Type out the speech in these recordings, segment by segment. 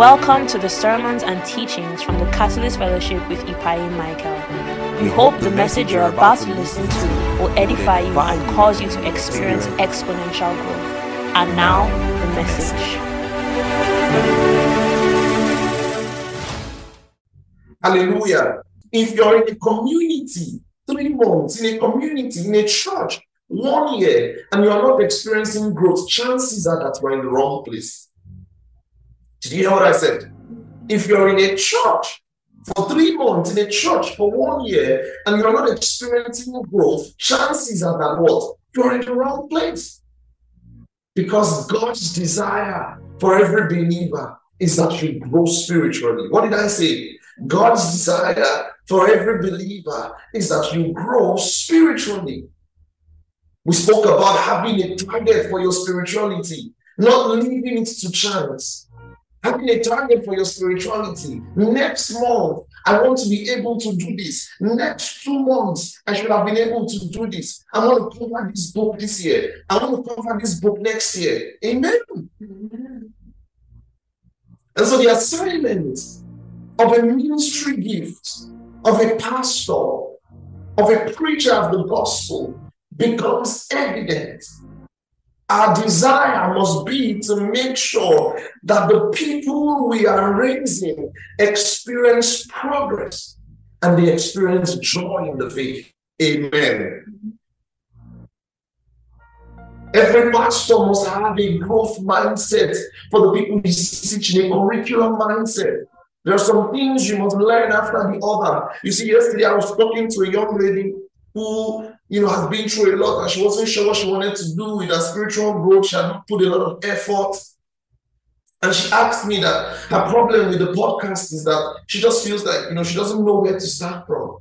Welcome to the sermons and teachings from the Catalyst Fellowship with Ipaim Michael. We hope the message you're about to listen to will edify you and cause you to experience exponential growth. And now, the message. Hallelujah. If you're in a community, three months, in a community, in a church, one year, and you are not experiencing growth, chances are that you're in the wrong place. Did you hear what I said? If you're in a church for three months, in a church for one year, and you're not experiencing growth, chances are that what? You're in the wrong place. Because God's desire for every believer is that you grow spiritually. What did I say? God's desire for every believer is that you grow spiritually. We spoke about having a target for your spirituality, not leaving it to chance. Having a target for your spirituality. Next month, I want to be able to do this. Next two months, I should have been able to do this. I want to cover this book this year. I want to cover this book next year. Amen. And so the assignment of a ministry gift, of a pastor, of a preacher of the gospel becomes evident. Our desire must be to make sure that the people we are raising experience progress and they experience joy in the faith. Amen. Every pastor must have a growth mindset for the people he's teaching, a curriculum mindset. There are some things you must learn after the other. You see, yesterday I was talking to a young lady who, you know, has been through a lot and she wasn't sure what she wanted to do with her spiritual growth. She had put a lot of effort. And she asked me that her problem with the podcast is that she just feels like, you know, she doesn't know where to start from.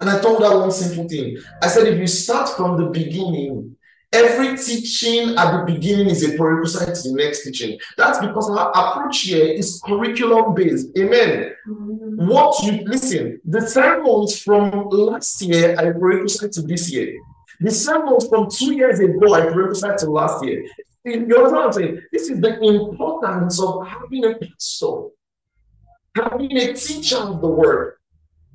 And I told her one simple thing. I said, if you start from the beginning, Every teaching at the beginning is a prerequisite to the next teaching. That's because our approach here is curriculum based. Amen. Mm-hmm. What you listen, the sermons from last year are prerequisite to this year. The sermons from two years ago are prerequisite to last year. You understand what I'm saying? This is the importance of having a pastor, having a teacher of the word,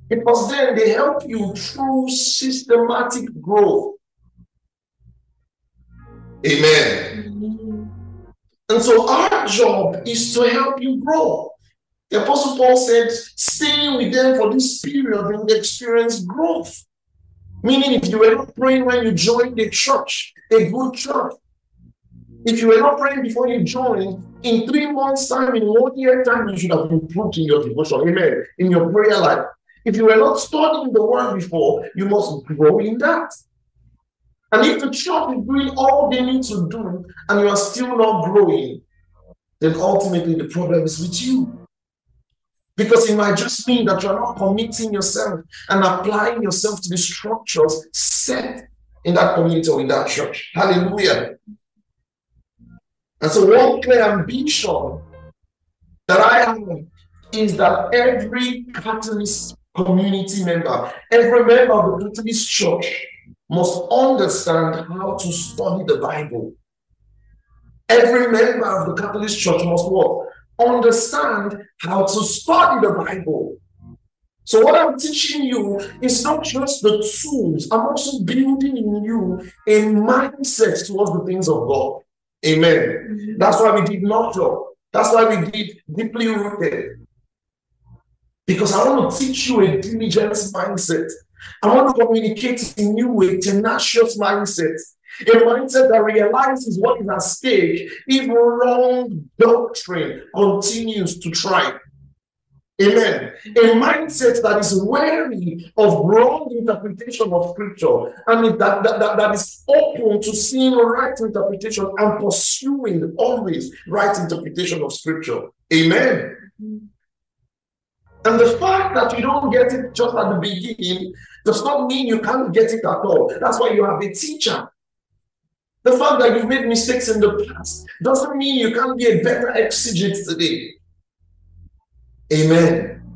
because then they help you through systematic growth. Amen. And so our job is to help you grow. The Apostle Paul said, stay with them for this period, will experience growth. Meaning, if you were not praying when you joined the church, a good church, if you were not praying before you joined, in three months' time, in one year time, you should have improved in your devotion. Amen. In your prayer life. If you were not studying the word before, you must grow in that. And if the church is doing all they need to do and you are still not growing, then ultimately the problem is with you. Because it might just mean that you're not committing yourself and applying yourself to the structures set in that community or in that church. Hallelujah. And so, one clear ambition that I have is that every Catalyst community member, every member of the Catalyst church must understand how to study the Bible. Every member of the Catalyst church must what? Understand how to study the Bible. So, what I'm teaching you is not just the tools, I'm also building in you a mindset towards the things of God. Amen. That's why we did not drop. That's why we did deeply rooted. Because I want to teach you a diligence mindset. I want to communicate in you a tenacious mindset, a mindset that realizes what is at stake if wrong doctrine continues to thrive. Amen. A mindset that is wary of wrong interpretation of scripture and that, that, that, that is open to seeing right interpretation and pursuing always right interpretation of scripture. Amen. Mm-hmm. And the fact that you don't get it just at the beginning does not mean you can't get it at all. That's why you have a teacher. The fact that you've made mistakes in the past doesn't mean you can't be a better exegete today. Amen.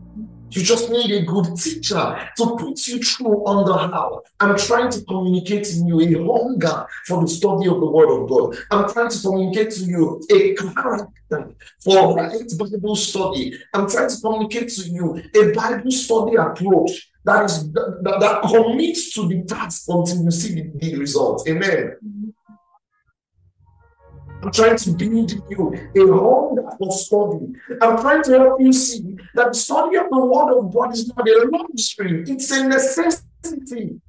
You just need a good teacher to put you through on the how. I'm trying to communicate to you a hunger for the study of the Word of God. I'm trying to communicate to you a character for right Bible study. I'm trying to communicate to you a Bible study approach that is that, that commits to the task until you see the, the result. Amen. Mm-hmm. I'm trying to build you a hunger for study. I'm trying to help you see that the study of the Word of God is not a luxury, it's a necessity.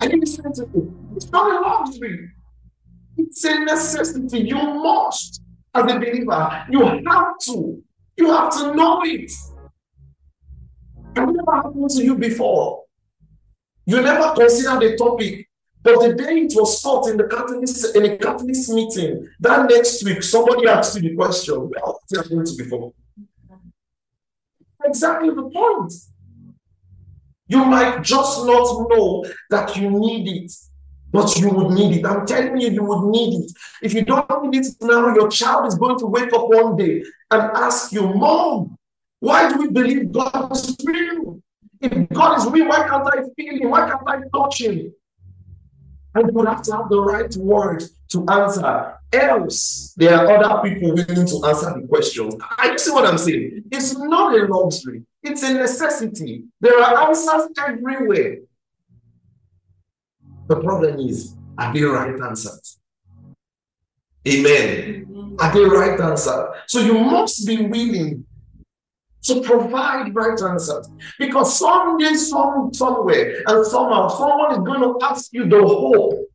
Are you listening to me? It's not a luxury, it's a necessity. You must, as a believer, you have to, you have to know it. It never happened to you before. You never considered the topic but the day it was taught in the Catalyst in a Catalyst meeting, that next week somebody asked you the question, well, what's happened to before? Exactly the point. You might just not know that you need it, but you would need it. I'm telling you, you would need it. If you don't need it now, your child is going to wake up one day and ask you, Mom, why do we believe God is real? If God is real, why can't I feel Him? Why can't I touch Him? And you have to have the right word to answer. Else, there are other people willing to answer the questions. You see what I'm saying? It's not a luxury, it's a necessity. There are answers everywhere. The problem is, are they right answers? Amen. Are they right answers? So you must be willing to provide right answers. Because someday, some, somewhere, and somehow, someone is going to ask you the hope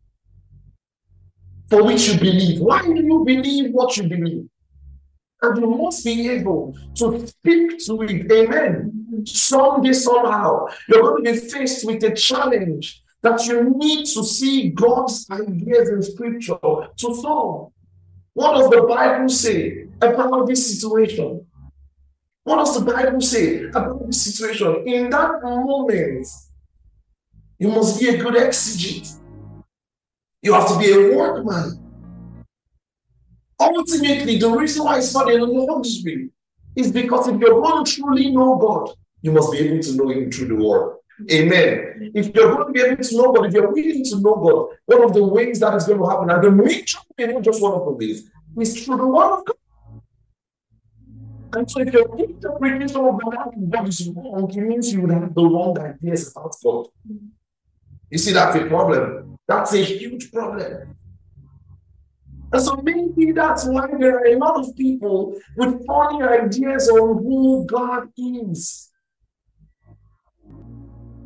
for which you believe. Why do you believe what you believe? And you must be able to speak to it. Amen. Someday, somehow, you're going to be faced with a challenge that you need to see God's ideas in scripture to solve. What does the Bible say about this situation? What does the Bible say about this situation? In that moment, you must be a good exegete. You have to be a workman. Ultimately, the reason why it's not a luxury is because if you're going to truly know God, you must be able to know Him through the Word. Amen. If you're going to be able to know God, if you're willing to know God, one of the ways that is going to happen, and the major, not just one of the ways, is through the Word of God. And so if your interpretation of God is wrong, it means you would have the wrong ideas about God. You see, that's a problem. That's a huge problem. And so maybe that's why there are a lot of people with funny ideas on who God is.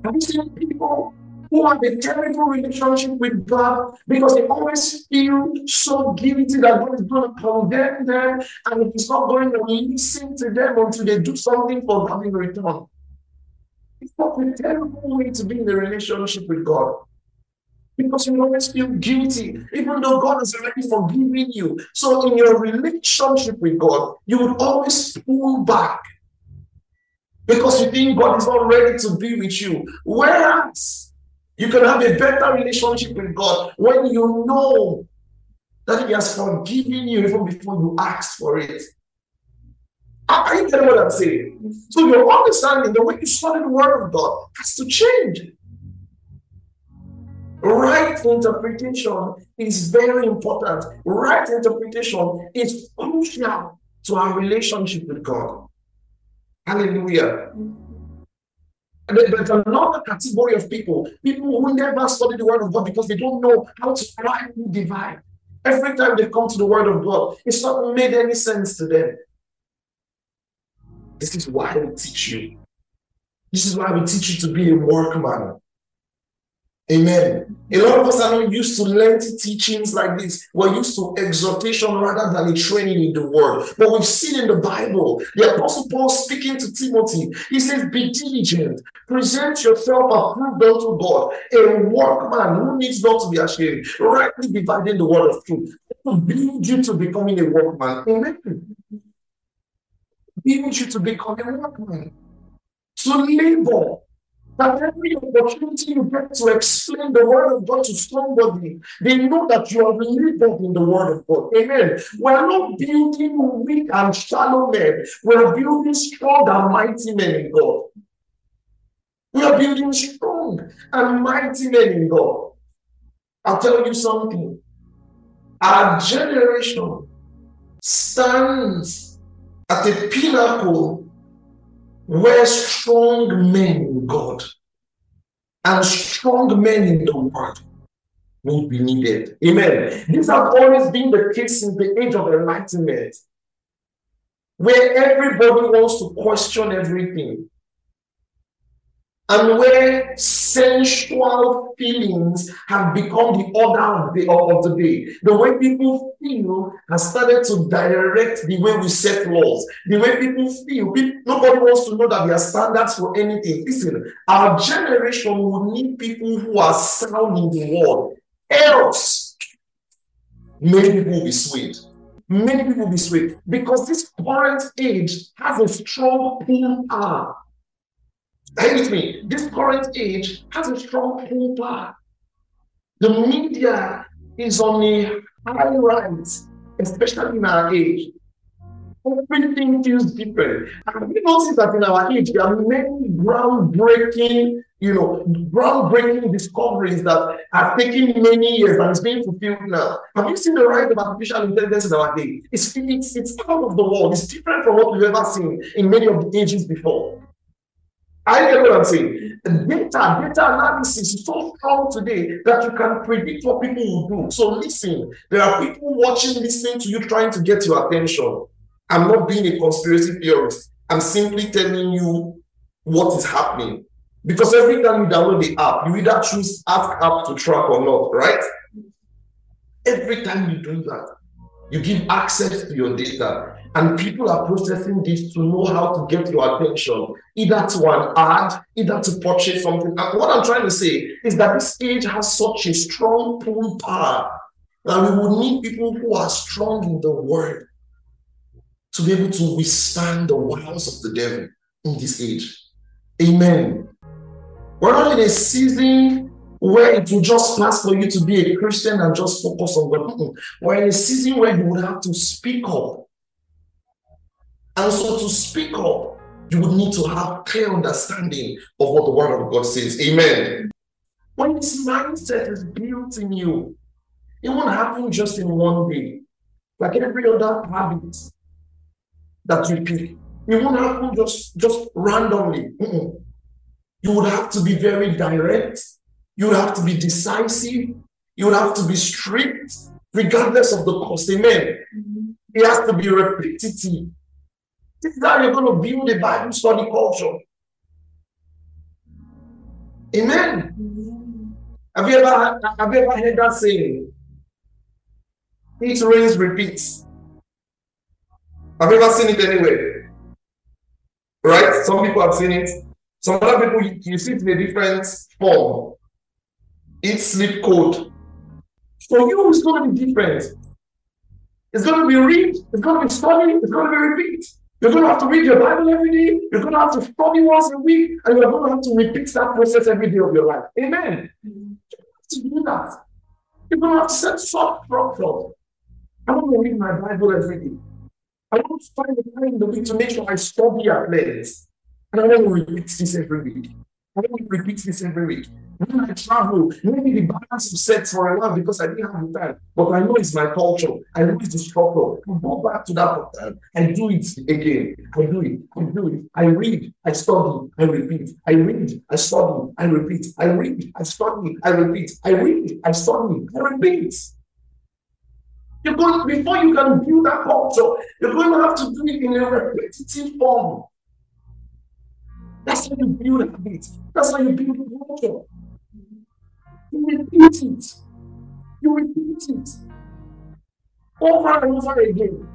Have you seen people who have a terrible relationship with God because they always feel so guilty that God is going to condemn them and He's not going to listen to them until they do something for God in return. It's not a terrible way to be in a relationship with God. Because you always feel guilty, even though God has already forgiven you. So, in your relationship with God, you would always pull back because you think God is not ready to be with you. Whereas you can have a better relationship with God when you know that He has forgiven you even before you ask for it. Are you getting what I'm saying? So your understanding, the way you study the Word of God, has to change. Right interpretation is very important. Right interpretation is crucial to our relationship with God. Hallelujah. Mm. There's another category of people, people who never study the word of God because they don't know how to rightly divide. Every time they come to the word of God, it's not made any sense to them. This is why we teach you. This is why we teach you to be a workman. Amen. A lot of us are not used to lengthy teachings like this. We're used to exhortation rather than a training in the word. But we've seen in the Bible, the Apostle Paul speaking to Timothy, he says, Be diligent, present yourself approved unto God, a workman who needs not to be ashamed, rightly dividing the word of truth. To build you to becoming a workman. Amen. Build you to become a workman. To labor That every opportunity you get to explain the word of God to somebody, they know that you are believing in the word of God. Amen. We're not building weak and shallow men, we're building strong and mighty men in God. We are building strong and mighty men in God. I'll tell you something. Our generation stands at the pinnacle where strong men in God and strong men in the world will be needed. Amen. This has always been the case since the age of enlightenment, where everybody wants to question everything and where sensual feelings have become the order of the, of the day. The way people feel has started to direct the way we set laws. The way people feel, people, nobody wants to know that there are standards for anything. Listen, our generation will need people who are sound in the world. Else, many people will be swayed. Many people will be swayed because this current age has a strong pull power. With me. This current age has a strong pull power. The media is on a high rise, especially in our age. Everything feels different. And we notice that in our age, there are many groundbreaking, you know, groundbreaking discoveries that have taken many years and it's being fulfilled now. Have you seen the rise of artificial intelligence in our day? It's, it's, it's out of the world. It's different from what we've ever seen in many of the ages before. I get what I'm saying. Data, data analysis is so strong today that you can predict what people will do. So listen, there are people watching, listening to you, trying to get your attention. I'm not being a conspiracy theorist. I'm simply telling you what is happening. Because every time you download the app, you either choose Ask App to track or not, right? Every time you do that, you give access to your data. And people are processing this to know how to get your attention, either to an ad, either to purchase something. And what I'm trying to say is that this age has such a strong pull power that we will need people who are strong in the word to be able to withstand the wiles of the devil in this age. Amen. We're not in a season where it will just pass for you to be a Christian and just focus on God. We're in a season where you would have to speak up and so to speak up, you would need to have clear understanding of what the word of God says. Amen. When this mindset is built in you, it won't happen just in one day. Like every other habit that you pick. It won't happen just, just randomly. Mm-mm. You would have to be very direct. You would have to be decisive. You would have to be strict, regardless of the cost. Amen. Mm-hmm. It has to be repetitive. This is how you're going to build a Bible study culture. Amen. Have you ever have you ever heard that saying? It rains, repeats. Have you ever seen it anywhere? Right? Some people have seen it. Some other people you, you see it in a different form. It's sleep code. For you, it's going to be different. It's going to be read, it's going to be study, it's going to be repeat. You're going to have to read your Bible every day. You're going to have to study once a week, and you're going to have to repeat that process every day of your life. Amen. To do that. You're going to have to set soft structure. I want to read my Bible every day. I want to find the time in the week to make sure I study at length. And I want to repeat this every week. I don't repeat this every week. When I travel, maybe the balance is set for a while because I didn't have the time. But I know it's my culture. I know it's the structure. I go back to that pattern. I do it again. I do it. I do it. I read. I study. I repeat. I read. I study. I repeat. I read. I study. I repeat. I read. I study. I repeat. You're going before you can build that culture. You're going to have to do it in a repetitive form. That's how you build habits. That's how you build culture. You repeat it. You repeat it. Over and over again.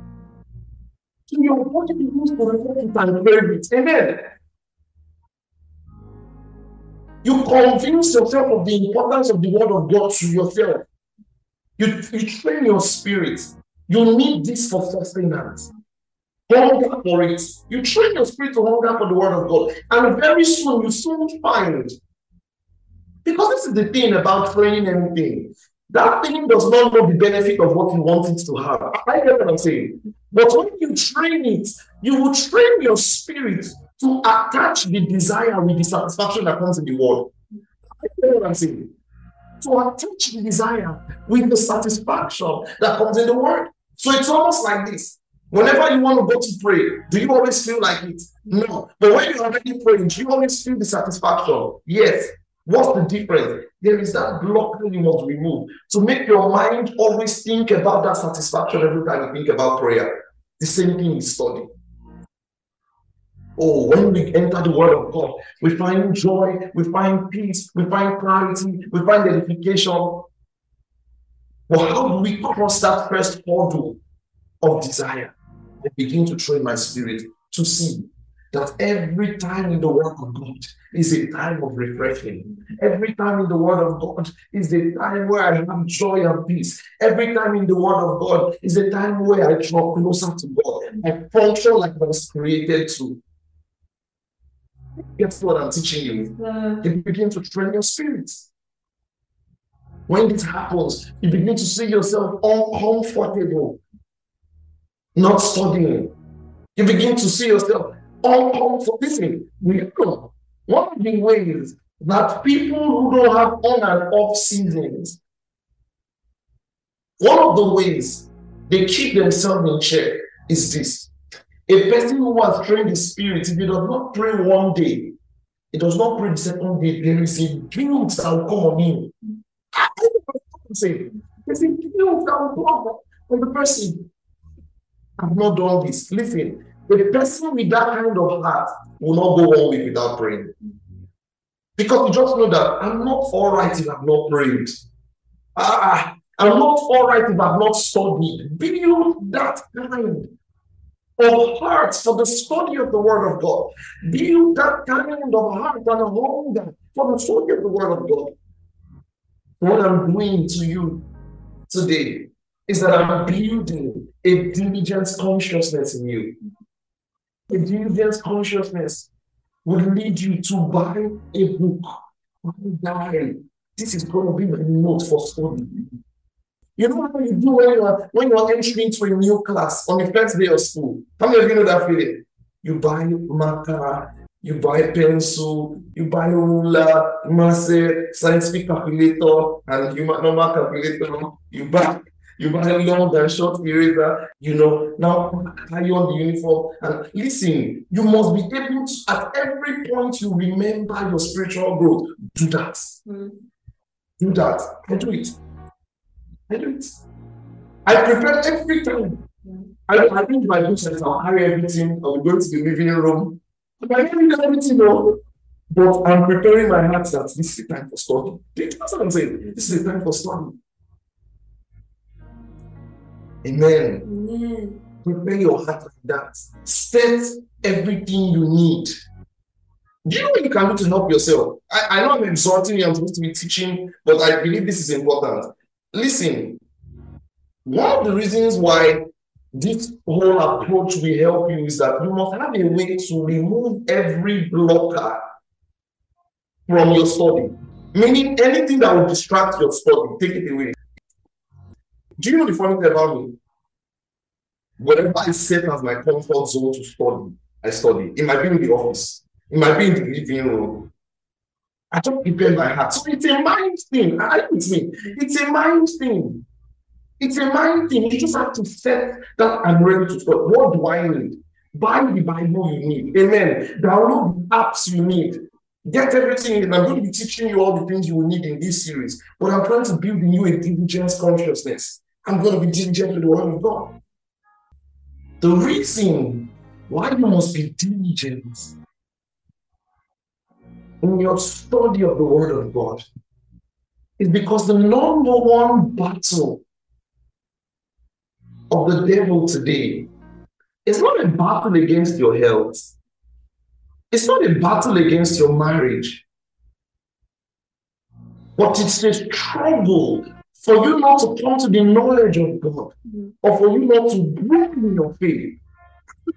So your body begins to reflect it and crave it. Amen. You convince yourself of the importance of the word of God to yourself. You, you train your spirit. You need this for sustenance. hunger for it. You train your spirit to hunger for the word of God. And very soon you soon find. Because this is the thing about training anything. That thing does not know the benefit of what you want it to have. I get what I'm saying. But when you train it, you will train your spirit to attach the desire with the satisfaction that comes in the world. I get what I'm saying. To attach the desire with the satisfaction that comes in the world. So it's almost like this. Whenever you want to go to pray, do you always feel like it? No. But when you're already praying, do you always feel the satisfaction? Yes. What's the difference? There is that block that you must remove to make your mind always think about that satisfaction every time you think about prayer. The same thing is study. Oh, when we enter the Word of God, we find joy, we find peace, we find clarity, we find edification. But how do we cross that first hurdle of desire and begin to train my spirit to see that every time in the Word of God is a time of refreshing. Every time in the Word of God is a time where I have joy and peace. Every time in the Word of God is a time where I draw closer to God. I function like I was created to. Guess what I'm teaching you? You begin to train your spirit. When this happens, you begin to see yourself uncomfortable, not studying. You begin to see yourself uncomfortable. Listen, we know one of the ways that people who don't have on and off seasons, one of the ways they keep themselves in check is this. A person who has trained the spirit, if he does not pray one day, he does not pray the second day, there is a guilt that will come on him. There's a guilt that will come on the person. I've not done this. Listen, the person with that kind of heart will not go one week without praying. Because you just know that I'm not all right if I've not prayed. Ah, I'm not all right if I've not studied. Build that kind of heart for the study of the Word of God. Build that kind of heart and hunger for the study of the Word of God. What I'm doing to you today is that I'm building a diligence consciousness in you. A diligence consciousness will lead you to buy a book, diary. This is going to be my note for study. You know what you do when you are when you are entering into a new class on the first day of school? How many of you know that feeling? You buy marker, you buy pencil, you buy ruler, massive scientific calculator, and human normal calculator. You buy you buy long and short eraser, you know, now carry on the uniform. And listen, you must be able to, at every point, you remember your spiritual growth. Do that. Mm. Do that. I do it. I do it. I prepare every time. Mm. I, I read my books and I'll carry everything. I'll go to the living room. I read everything, though. But I'm preparing my heart that this is the time for study. Do you know what I'm saying? This is the time for study. Amen. Amen. Prepare your heart like that. Set everything you need. Do you know what you can do to help yourself? I, I know I'm exhorting you, I'm supposed to be teaching, but I believe this is important. Listen, one of the reasons why this whole approach will help you is that you must have a way to remove every blocker from your study. Meaning anything that will distract your study, take it away. Do you know the funny thing about me? Whatever I set as my comfort zone to study, I study. It might be in the office, it might be in the living room. I just prepare my heart. So it's a mind thing. You with me? It's a mind thing. It's a mind thing. You just have to set that I'm ready to study. What do I need? Buy the Bible you need. Amen. Download the apps you need. Get everything in. I'm going to be teaching you all the things you will need in this series. But I'm trying to build in you a diligence consciousness. I'm going to be diligent with the word of God. The reason why you must be diligent in your study of the word of God is because the number one battle of the devil today is not a battle against your health. It's not a battle against your marriage. But it's a struggle for you not to come to the knowledge of God, mm-hmm. or for you not to grow in your faith.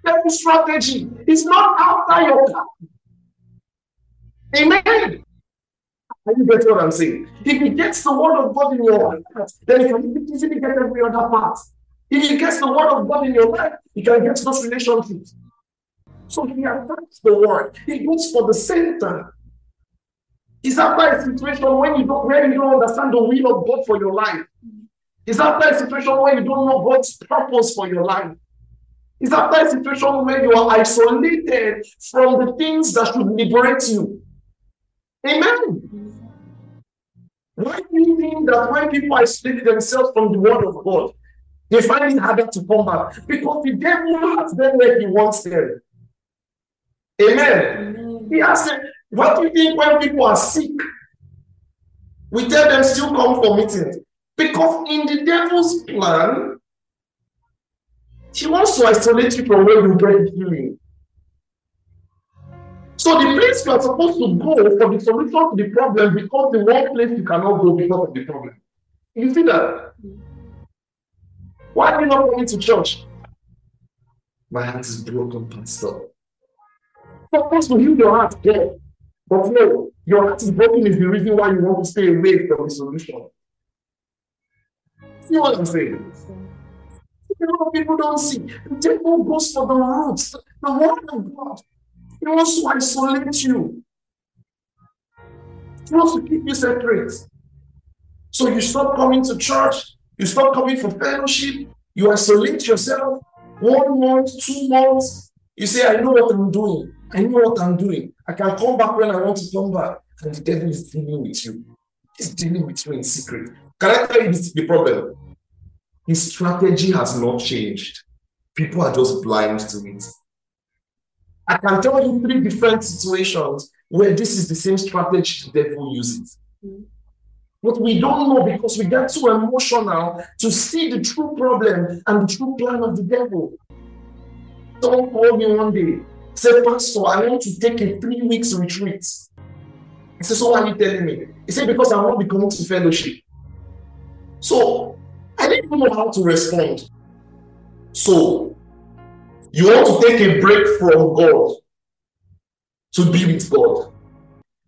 The strategy is not after your car. Amen. Are you get what I'm saying? If he gets the word of God in your heart, then he can easily get every other part. If he gets the word of God in your life, he can get those relationships. So he attacks the word. He goes for the center. It's after a situation when you don't where you don't understand the will of God for your life. It's after a situation where you don't know God's purpose for your life. It's after a situation where you are isolated from the things that should liberate you. Amen. Why do you think that when people isolate themselves from the word of God, they find it harder to come back? Because the devil has them where he wants them. Amen. Amen. He has them. What do you think when people are sick? We tell them still come for meetings. Because in the devil's plan, he wants to isolate you from where you get healing. So the place you are supposed to go for the solution to the problem becomes the one place you cannot go because of the problem. You see that? Why are you not coming to church? My heart is broken, Pastor. Supposed to heal your heart, God. But no, your heart is broken is the reason why you want to stay away from the solution. See what I'm saying? A lot of people don't see. The devil goes for the roots, the word of God. He wants to isolate you. He wants to keep you separate. So you stop coming to church, you stop coming for fellowship, you isolate yourself. One month, two months, you say, I know what I'm doing. I know what I'm doing. I can come back when I want to come back. And the devil is dealing with you. He's dealing with you in secret. Can I tell you the problem? His strategy has not changed. People are just blind to it. I can tell you three different situations where this is the same strategy the devil uses. But we don't know because we get too emotional to see the true problem and the true plan of the devil. Someone called me one day, said, Pastor, I want to take a three weeks retreat. I said, So what are you telling me? He said, Because I want to be coming to fellowship. So I didn't know how to respond. So you want to take a break from God to be with God.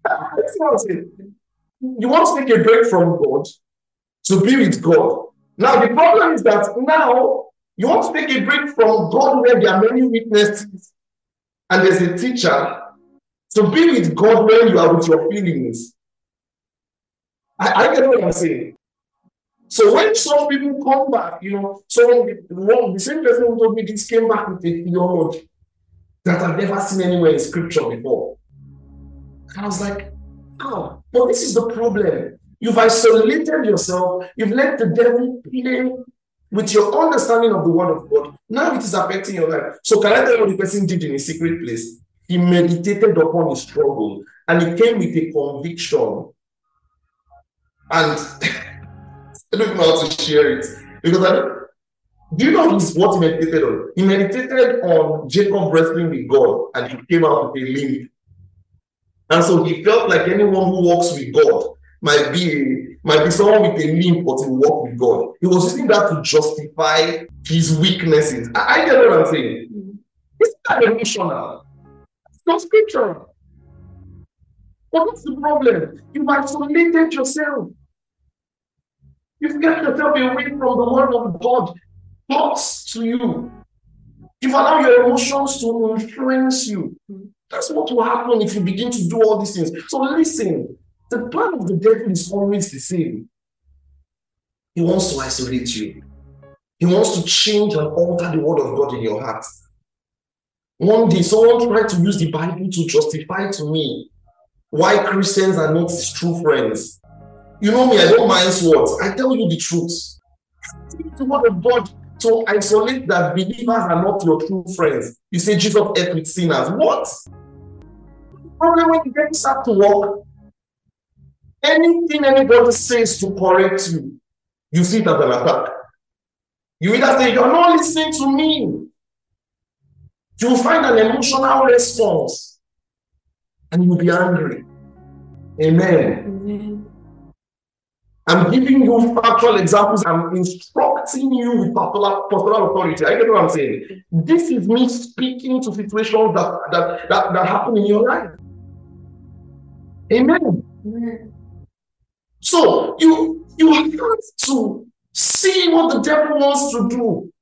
That's what I'm saying. You want to take a break from God to be with God. Now, the problem is that now you want to take a break from God where there are many witnesses and there's a teacher to be with God when you are with your feelings. I, I get what I'm saying. So when some people come back, you know, so one, the same person who told me this came back with a theology that I've never seen anywhere in scripture before. And I was like, oh, but this is the problem. You've isolated yourself, you've let the devil play with your understanding of the word of God. Now it is affecting your life. So can I tell you what the person did in a secret place? He meditated upon his struggle and he came with a conviction. And I don't know how to share it because I. Do you know what he meditated on? He meditated on Jacob wrestling with God and he came out with a limp. And so he felt like anyone who walks with God might be might be someone with a limp but he walk with God. He was using that to justify his weaknesses. I, I get what I'm saying. Mm-hmm. It's not emotional. It's not scriptural. But what's the problem? You've isolated yourself. You've kept yourself away from the word of God, thoughts to you. You've allowed your emotions to influence you. Mm-hmm. That's what will happen if you begin to do all these things. So listen, the plan of the devil is always the same. He wants to isolate you. He wants to change and alter the word of God in your heart. One day, someone tried to use the Bible to justify to me why Christians are not his true friends. You know me, I don't mind what. I tell you the truth. The word of God to isolate that believers are not your true friends. You say Jesus ate with sinners. What? Probably when you get start to walk, anything anybody says to correct you, you see it as an attack. You either say, You're not listening to me. You'll find an emotional response and you'll be angry. Amen. Amen. I'm giving you factual examples. I'm instructing you with pastoral, pastoral authority. I get what I'm saying. This is me speaking to situations that that that, that happen in your life. Amen. Amen. So you you have to see what the devil wants to do,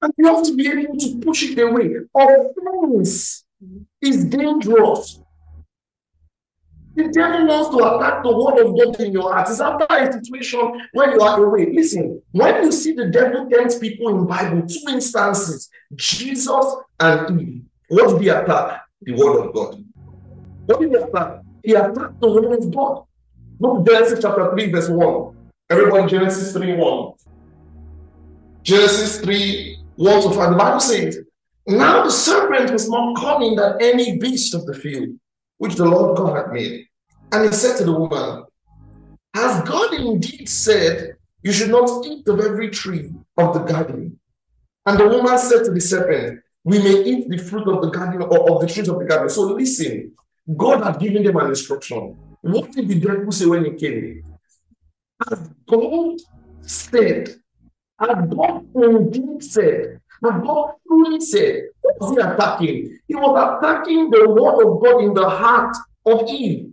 and you have to be able to push it away. Offense is dangerous. The devil wants to attack the word of God in your heart. It's after a situation when you are away. Listen, when you see the devil tempt people in Bible, two instances, Jesus and Eve. What did he attack? The word of God. What did he attack? He attacked the word of God. Look Genesis chapter 3, verse 1. Everyone, Genesis 3 1. Genesis 3 1 to 5. The Bible says, Now the serpent was more cunning than any beast of the field which the Lord God had made. And he said to the woman, Has God indeed said, You should not eat of every tree of the garden? And the woman said to the serpent, We may eat the fruit of the garden or of the trees of the garden. So listen, God had given them an instruction. What did the devil say when he came? Has God said, has God indeed said, but God truly said, what was he attacking? He was attacking the word of God in the heart of Eve.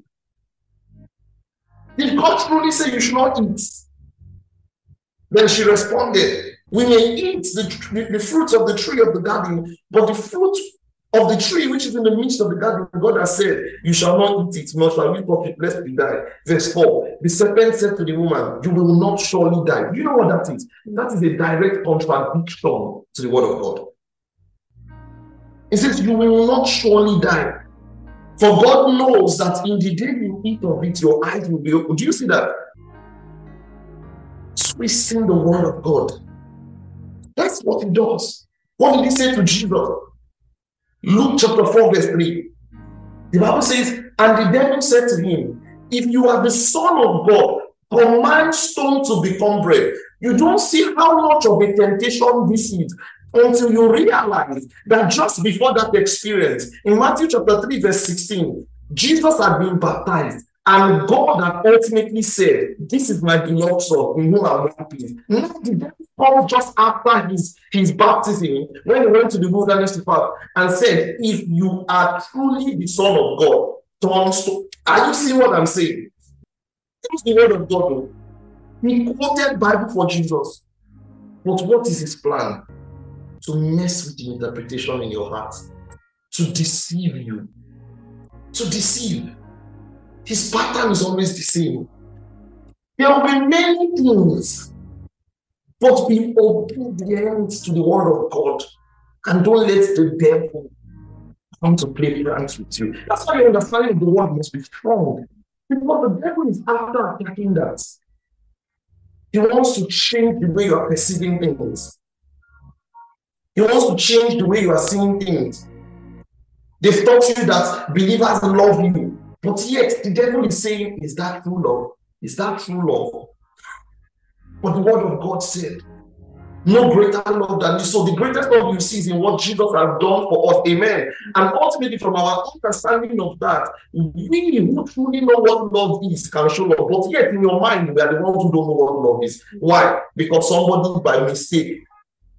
Did God truly say you should not eat? Then she responded, We may eat the, the fruits of the tree of the garden, but the fruit of the tree which is in the midst of the garden, God has said, You shall not eat it, nor shall you touch it, lest you die. Verse 4 The serpent said to the woman, You will not surely die. You know what that is? That is a direct contradiction to the word of God. He says, You will not surely die. For God knows that in the day you eat of it, your eyes will be open. Do you see that? Twisting the word of God. That's what he does. What did he say to Jesus? Luke chapter 4, verse 3. The Bible says, And the devil said to him, If you are the Son of God, command stone to become bread. You don't see how much of a temptation this is until you realize that just before that experience, in Matthew chapter 3, verse 16, Jesus had been baptized. And God had ultimately said, This is my beloved son in whom I'm pleased. Not the devil just after his, his baptism, when he went to the wilderness to fast, and said, If you are truly the Son of God, turn stone. Are you seeing what I'm saying? It's the word of God. Though. He quoted Bible for Jesus. But what is his plan? To mess with the interpretation in your heart, to deceive you, to deceive. His pattern is always the same. There will be many things, but be obedient to the word of God and don't let the devil come to play pranks with you. That's why your understanding of the word must be strong. Because the devil is after attacking that. He wants to change the way you are perceiving things. He wants to change the way you are seeing things. They've taught you that believers love you. But yet, the devil is saying, Is that true love? Is that true love? But the word of God said, No greater love than this. So the greatest love you see is in what Jesus has done for us. Amen. And ultimately, from our understanding of that, we who truly know what love is can show love. But yet, in your mind, we are the ones who don't know what love is. Why? Because somebody by mistake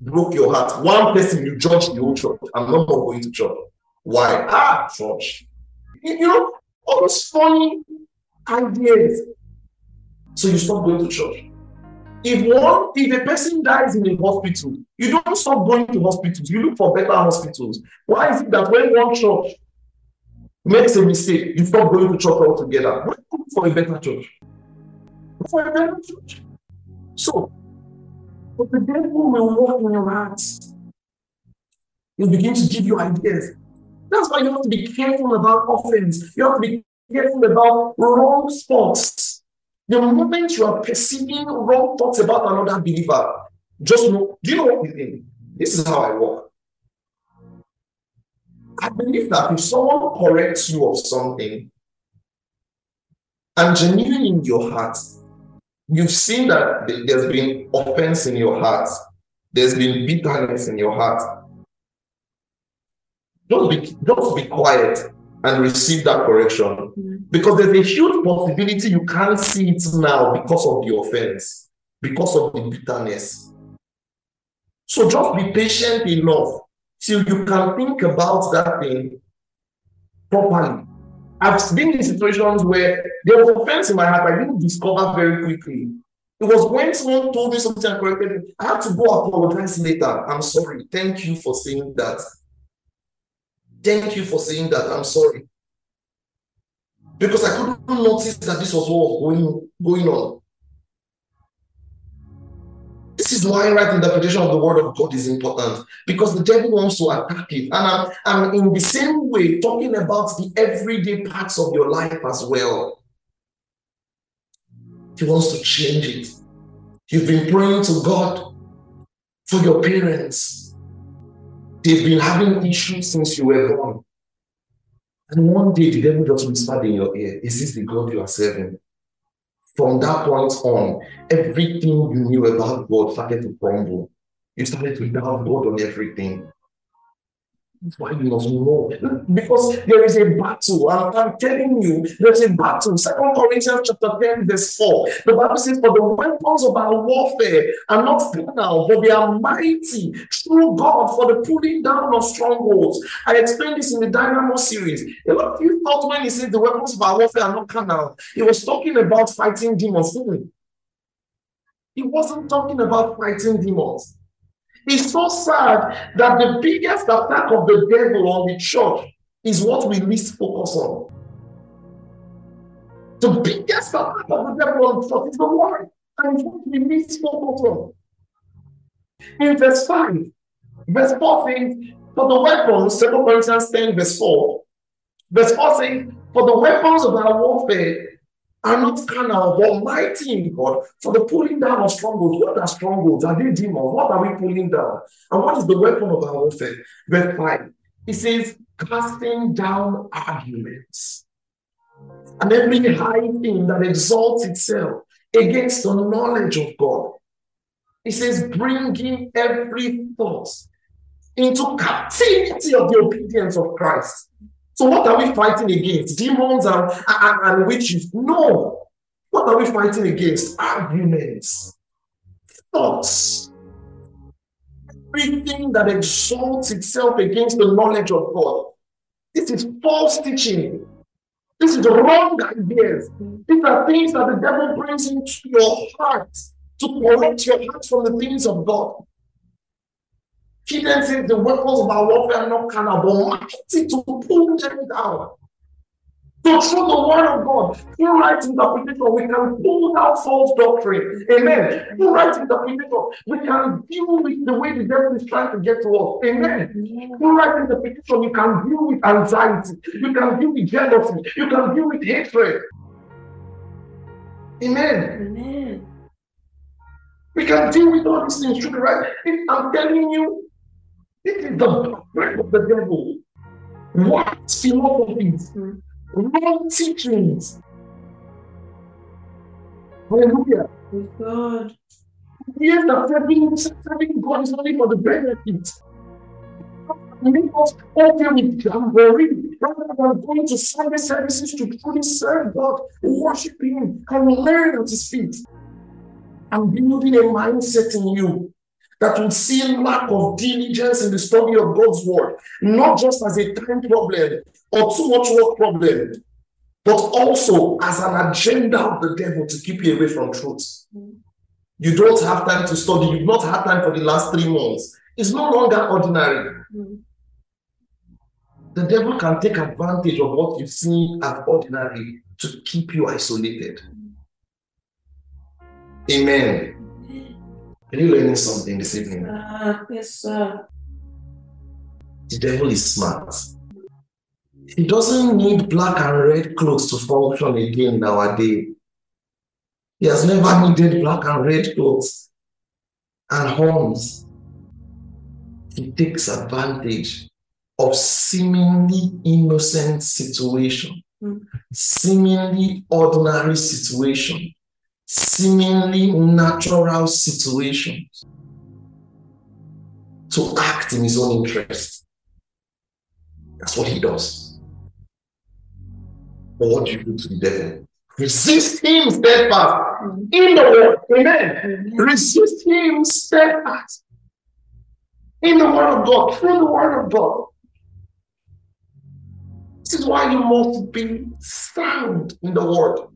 broke your heart. One person you judge the whole church. I'm not going to church. Why? Ah, church. You know, all those funny ideas. So you stop going to church. If one, if a person dies in a hospital, you don't stop going to hospitals. You look for better hospitals. Why is it that when one church makes a mistake, you stop going to church altogether? Why look for a better church? For a better church. So, but the devil will walk in your heart. He'll begin to give you ideas. That's why you have to be careful about offense. You have to be careful about wrong spots. The moment you are perceiving wrong thoughts about another believer, just know, do you know what you think? This is how I work. I believe that if someone corrects you of something and genuine in your heart, you've seen that there's been offense in your heart, there's been bitterness in your heart, just be, just be quiet. And receive that correction. Mm-hmm. Because there's a huge possibility you can't see it now because of the offense, because of the bitterness. So just be patient enough till you can think about that thing properly. I've been in situations where there was offense in my heart I didn't discover very quickly. It was when someone told me something and corrected me, I had to go apologize later. I'm sorry. Thank you for saying that. Thank you for saying that. I'm sorry. Because I couldn't notice that this was what was going, going on. This is why right interpretation of the word of God is important because the devil wants to attack it. And I'm, I'm in the same way talking about the everyday parts of your life as well. He wants to change it. You've been praying to God for your parents. They've been having issues since you were born. And one day the devil just whispered in your ear, Is this the God you are serving? From that point on, everything you knew about God started to crumble. You started to doubt God on everything. Why you must know. Because there is a battle. I'm, I'm telling you, there's a battle. Second Corinthians chapter 10, verse 4. The Bible says, For the weapons of our warfare are not carnal, but they are mighty through God for the pulling down of strongholds. I explained this in the Dynamo series. A lot of you thought when he said the weapons of our warfare are not carnal, he was talking about fighting demons. He wasn't talking about fighting demons. It's so sad that the biggest attack of the devil on the church is what we least focus on. The biggest attack of the devil on the church is the word, and it's what we least focus on. In verse 5, verse 4 says, For the weapons, 2 Corinthians 10, verse 4, verse 4 says, For the weapons of our warfare are not carnal, but mighty in God for the pulling down of strongholds. What are strongholds? Are they demons? What are we pulling down? And what is the weapon of our warfare? Verse 5. It says, casting down arguments and every high thing that exalts itself against the knowledge of God. It says, bringing every thought into captivity of the obedience of Christ. So what are we fighting against? Demons and, and, and witches? No. What are we fighting against? Arguments, thoughts, everything that exalts itself against the knowledge of God. This is false teaching. This is wrong ideas. These are things that the devil brings into your heart to correct your heart from the things of God. He then the weapons of our warfare are not carnal, but mighty to pull them down. So through the word of God, through right interpretation, we can pull down false doctrine. Amen. Through right interpretation, we can deal with the way the devil is trying to get to us. Amen. Through right interpretation, you can deal with anxiety. You can deal with jealousy. You can deal with hatred. Amen. Amen. We can deal with all these things through the right. I'm telling you, this is the work of the devil. What philosophies, wrong teachings. Hallelujah. God. Yes, that serving, serving God is only for the benefit. Make us okay with jamboree rather than going to Sunday services to truly serve God, worship Him, and learn at His feet. And building a mindset in you that will see lack of diligence in the study of God's word, not just as a time problem or too much work problem, but also as an agenda of the devil to keep you away from truth. You don't have time to study, you've not had time for the last three months. It's no longer ordinary. The devil can take advantage of what you see as ordinary to keep you isolated. Amen. Are you learning something this evening? Uh, yes, sir. The devil is smart. He doesn't need black and red clothes to function again nowadays. He has never needed black and red clothes and horns. He takes advantage of seemingly innocent situation, mm. seemingly ordinary situation seemingly natural situations to act in his own interest. That's what he does. But what do you do to the devil? Resist him steadfast mm-hmm. in the word. Amen. Mm-hmm. Resist him steadfast in the word of God, through the word of God. This is why you must be sound in the word.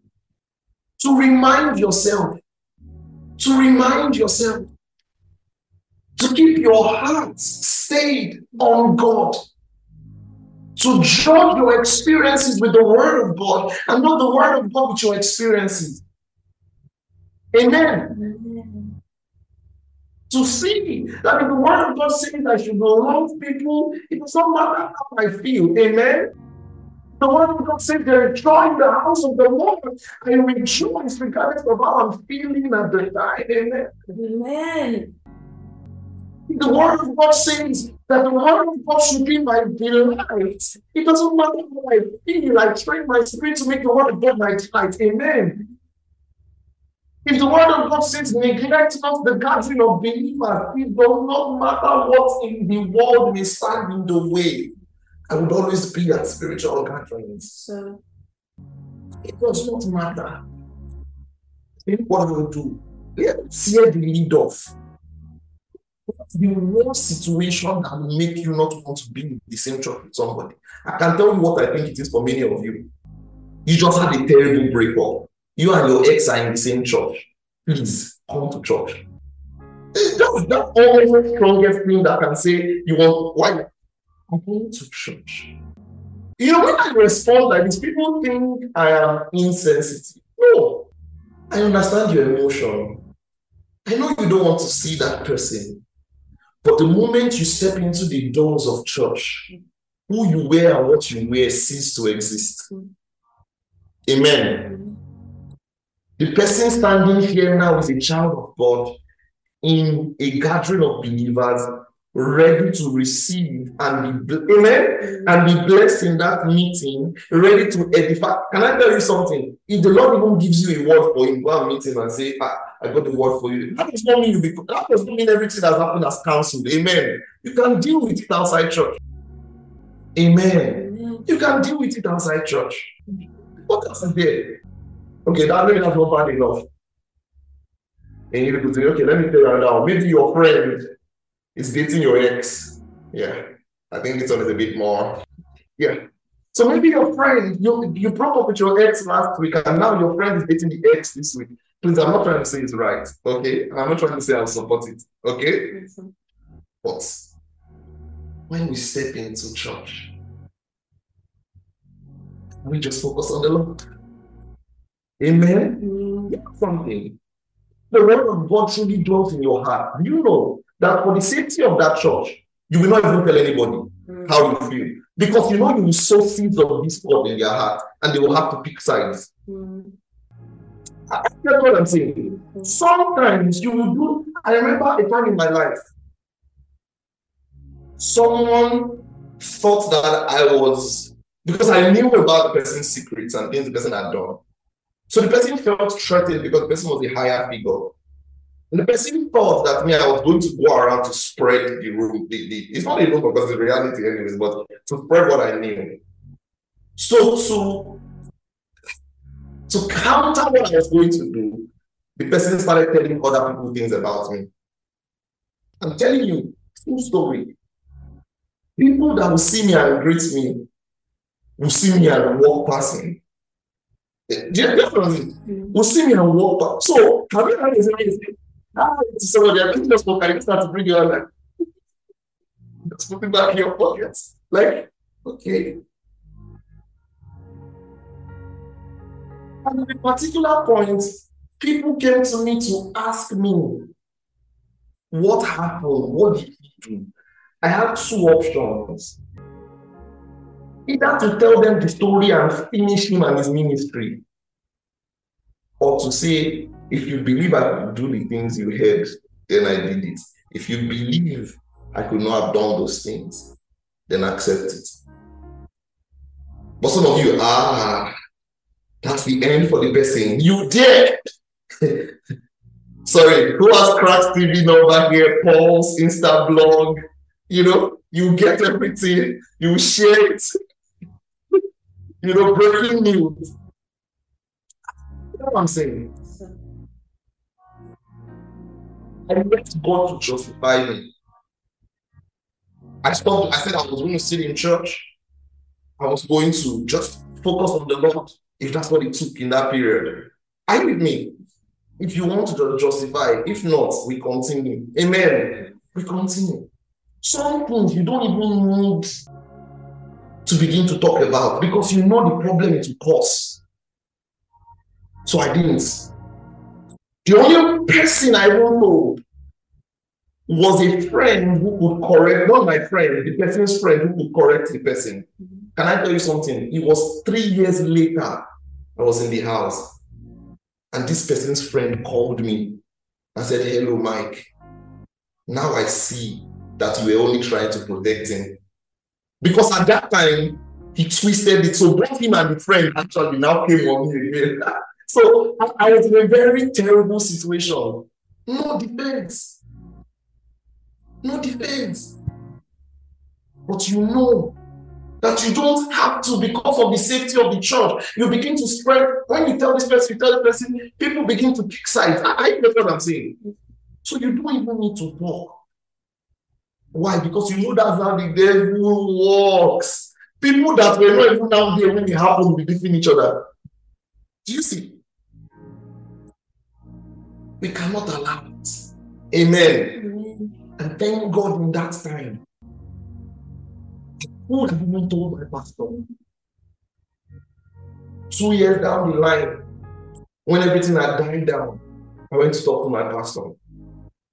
To remind yourself, to remind yourself, to keep your heart stayed on God to judge your experiences with the Word of God and not the Word of God with your experiences. Amen. To see that if the Word of God says I should love people, it does not matter how I feel. Amen. The Word of God says there is joy in the house of the Lord. I rejoice regardless of how I'm feeling at the time. Amen. Amen. The word of God says that the word of God should be my delight. It doesn't matter how I feel, I train my spirit to make the word of God my delight. Amen. If the word of God says, neglect not the gathering of believers, it does not matter what in the world may stand in the way. I would always be at spiritual gatherings. So it does not matter. What I will do, let's hear the lead off the worst situation that will make you not want to be in the same church with somebody. I can tell you what I think it is for many of you. You just had a terrible breakup. You and your ex are in the same church. Please come to church. Always the strongest thing that can say you want why I'm going to church. You know, when I respond like this, people think I am insensitive. No, I understand your emotion. I know you don't want to see that person, but the moment you step into the doors of church, who you wear and what you wear cease to exist. Amen. The person standing here now is a child of God in a gathering of believers ready to receive and be amen and be blessed in that meeting, ready to edify. Can I tell you something? If the Lord even gives you a word for him, go and meet him and say, ah, I got the word for you. That does not mean you be that does not mean everything that's happened has cancelled. Amen. You can deal with it outside church. Amen. You can deal with it outside church. What else is there? Okay, that maybe that's not bad enough. And you could say, okay, let me tell you now. Maybe your friend is dating your ex. Yeah. I think this one is a bit more. Yeah. So maybe your friend, you you broke up with your ex last week, and now your friend is dating the ex this week. Please, I'm not trying to say it's right, okay? I'm not trying to say I'll support it, okay? But when we step into church, we just focus on the Lord. Amen. Mm. Something. The word of God truly dwells in your heart. You know that for the safety of that church, you will not even tell anybody mm. how you feel. Because you know you will sow seeds of discord in their heart and they will have to pick sides. Mm. That's what I'm saying. Sometimes you will do. I remember a time in my life, someone thought that I was because I knew about the person's secrets and things the person had done. So the person felt threatened because the person was a higher figure. And the person thought that me, I was going to go around to spread the room. The, the, it's not a room because it's reality, anyways, but to spread what I knew. So to to counter what I was going to do, the person started telling other people things about me. I'm telling you, true story. People that will see me and greet me will see me and walk past me. Eh, Definitely, mm. will see me and walk past. So, have you heard this? Ah, somebody I just spoke, I start to bring you on like, just put it back in your pockets. Like, okay, And at a particular point, people came to me to ask me, what happened? What did he do? I had two options. Either to tell them the story and finish him and his ministry, or to say, if you believe I could do the things you heard, then I did it. If you believe I could not have done those things, then accept it. But some of you, ah, that's the end for the person. You did. Sorry, who has cracked TV number here? Paul's Insta blog. You know, you get everything, you share it. you know, breaking news. You know what I'm saying? I let God to justify me. I stopped, I said I was going to sit in church. I was going to just focus on the Lord if that's what it took in that period. Are you with me? If you want to justify, if not, we continue. Amen. We continue. Some things you don't even need to begin to talk about because you know the problem it will cause. So I didn't. The only person I don't know was a friend who could correct, not my friend, the person's friend who could correct the person. Can I tell you something? It was three years later I was in the house. And this person's friend called me and said, Hello, Mike. Now I see that you were only trying to protect him. Because at that time, he twisted it. So both him and the friend actually now came on me again. so I was in a very terrible situation. No defense. No defense. But you know that you don't have to because of the safety of the church. You begin to spread. When you tell this person, you tell the person, people begin to pick sides. I, I get what I'm saying. So you don't even need to talk. Why? Because you know that's how the devil works. People that were not even out there when it happened will be beating each other. Do you see? We cannot allow it. Amen. And thank God in that time. Who have even told my pastor? Two years down the line, when everything had died down, I went to talk to my pastor.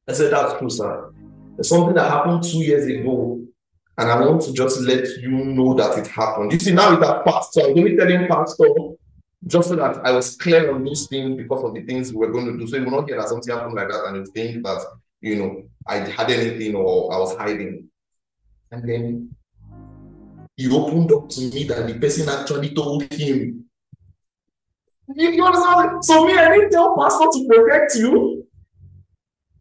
I said, That's true, sir. It's something that happened two years ago. And I want to just let you know that it happened. You see, now it's a pastor. I was only telling pastor just so that I was clear on these things because of the things we were going to do. So you will not hear that something happened like that and you think that, you know, I had anything or I was hiding. And then he opened up to me that the person actually told him. You, you understand? So me, I didn't tell pastor to protect you.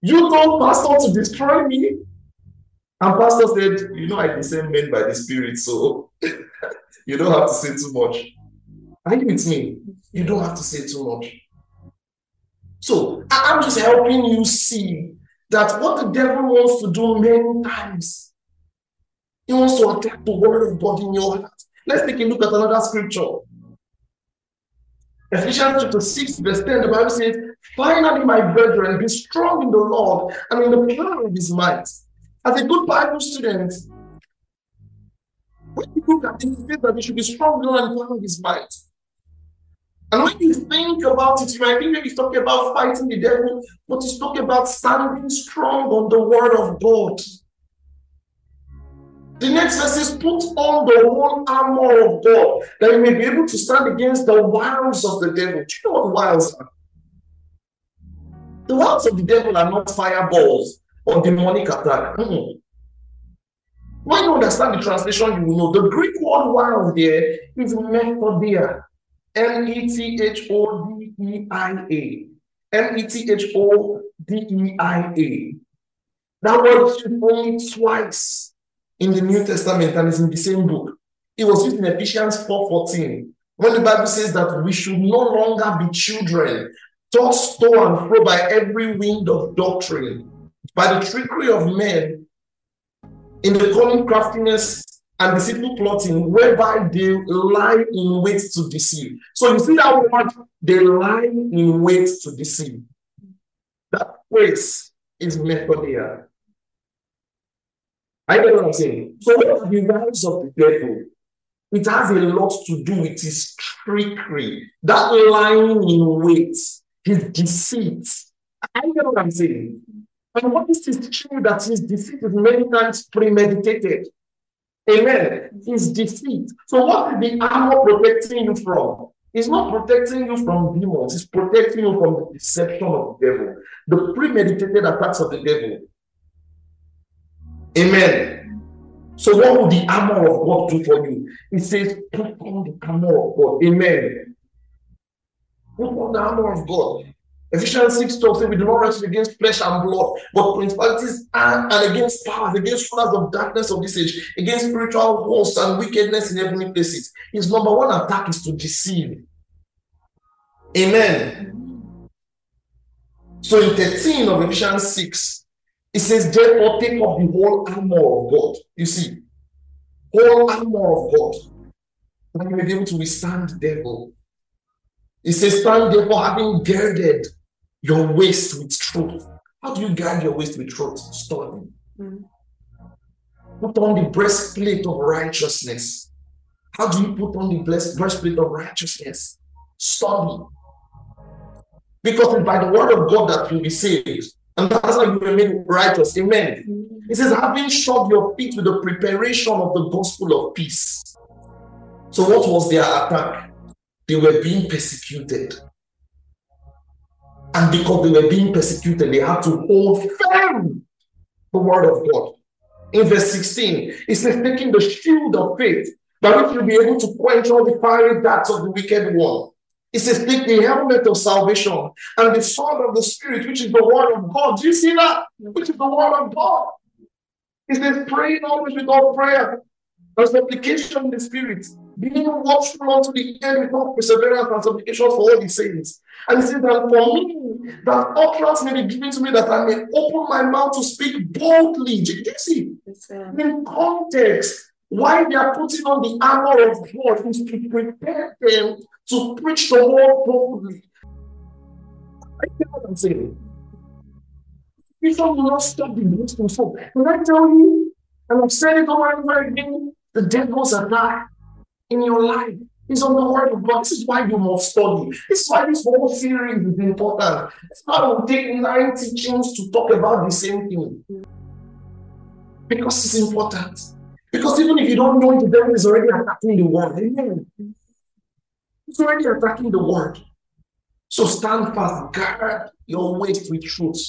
You told pastor to destroy me. And pastor said, you know, I discern men by the spirit, so you don't have to say too much. Are you with me? You don't have to say too much. So I'm just helping you see that what the devil wants to do many times, he wants to attack the word of God in your heart. Let's take a look at another scripture. Ephesians chapter 6, verse 10, the Bible says, Finally, my brethren, be strong in the Lord and in the power of his might. As a good Bible student, when you look at this, it that we should be strong in the Lord and in the power of his might. And when you think about it, you might think maybe he's talking about fighting the devil, but he's talking about standing strong on the word of God. The next verse says, Put on the whole armor of God that you may be able to stand against the wiles of the devil. Do you know what wiles are? The wiles of the devil are not fireballs or demonic attack. When you understand the translation, you will know the Greek word wiles there is methodeia. M E T H O D E I A. M E T H O D E I A. That word is used only twice in the New Testament and it's in the same book. It was used in Ephesians 4:14 when the Bible says that we should no longer be children, tossed to and fro by every wind of doctrine, by the trickery of men, in the cunning craftiness and deceitful plotting, whereby they lie in wait to deceive. So you see that word, they lie in wait to deceive. That phrase is methodeia. I get what I'm saying. So what the rise of the devil? It has a lot to do with his trickery, that lying in wait, his deceit. I get what I'm saying. And what is this true that his deceit is many times premeditated? Amen. His defeat. So, what is the armor protecting you from? It's not protecting you from demons, it's protecting you from the deception of the devil, the premeditated attacks of the devil. Amen. So, what will the armor of God do for you? It says, put on the armor of God. Amen. Put on the armor of God. Ephesians 6 12 says, We do not wrestle against flesh and blood, but principalities and, and against powers, against rulers of darkness of this age, against spiritual hosts and wickedness in heavenly places. His number one attack is to deceive. Amen. So in 13 of Ephesians 6, it says, Therefore, take up the whole armor of God. You see, whole armor of God. That you may be able to withstand the devil. It says, Stand therefore, having girded your waist with truth. How do you guard your waist with truth? Study. Mm. Put on the breastplate of righteousness. How do you put on the breastplate of righteousness? Study. Because it's by the word of God that you'll be saved. And that's how you will made righteous. Amen. Mm. It says, having shod your feet with the preparation of the gospel of peace. So, what was their attack? They were being persecuted. And because they were being persecuted, they had to hold firm the word of God. In verse 16, it says, taking the shield of faith, by which you'll be able to quench all the fiery darts of the wicked one. It says, take the helmet of salvation and the sword of the Spirit, which is the word of God. Do you see that? Which is the word of God. It says, praying always with all prayer. There's application in the Spirit being watchful unto the end with all perseverance and supplication for all the saints. And he said that for me, that utterance may be given to me that I may open my mouth to speak boldly. Do you see? In context, why they are putting on the armor of God is to prepare them to preach the word boldly. I get what I'm saying. People will not stop the gospel. So, when I tell you, and I've said it over and over again, the devil's a lie in your life is on the word of God. This is why you must study. This is why this whole series is important. It's not going to take nine teachings to talk about the same thing. Because it's important. Because even if you don't know the devil is already attacking the word. Amen. It's already attacking the word. So stand fast, guard your waist with truth.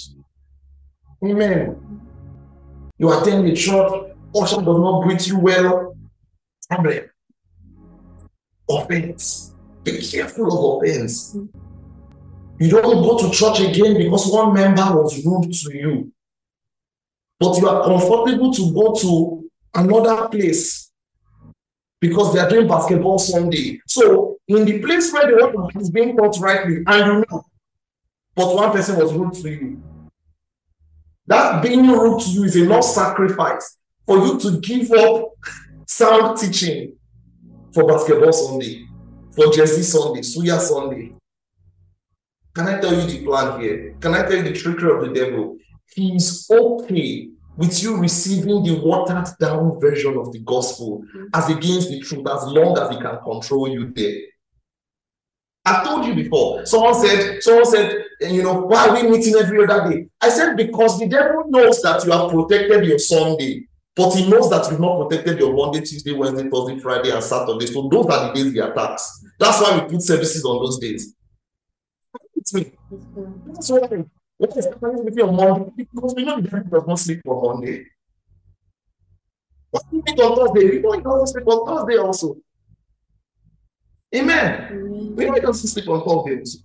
Amen. You attend the church, usher does not greet you well. Problem offense. Be careful of offense. You don't go to church again because one member was rude to you. But you are comfortable to go to another place because they are doing basketball Sunday. So, in the place where the word is being taught rightly, and you know, but one person was rude to you. That being rude to you is enough sacrifice for you to give up sound teaching for basketball Sunday, for Jersey Sunday, Suya Sunday. Can I tell you the plan here? Can I tell you the trickery of the devil? He's okay with you receiving the watered down version of the gospel mm-hmm. as against the truth, as long as he can control you there. I've told you before. Someone said, someone said, you know, why are we meeting every other day? I said, because the devil knows that you have protected your Sunday. But he knows that you've not protected your Monday, Tuesday, Wednesday, Thursday, Friday, and Saturday. So those are the days he attacks. That's why we put services on those days. It's me. That's why what is happening with you on Monday? Because we know the devil does not sleep on Monday. What do you meet on Thursday? We know he doesn't sleep on Thursday also. Amen. We know he doesn't sleep on Thursday.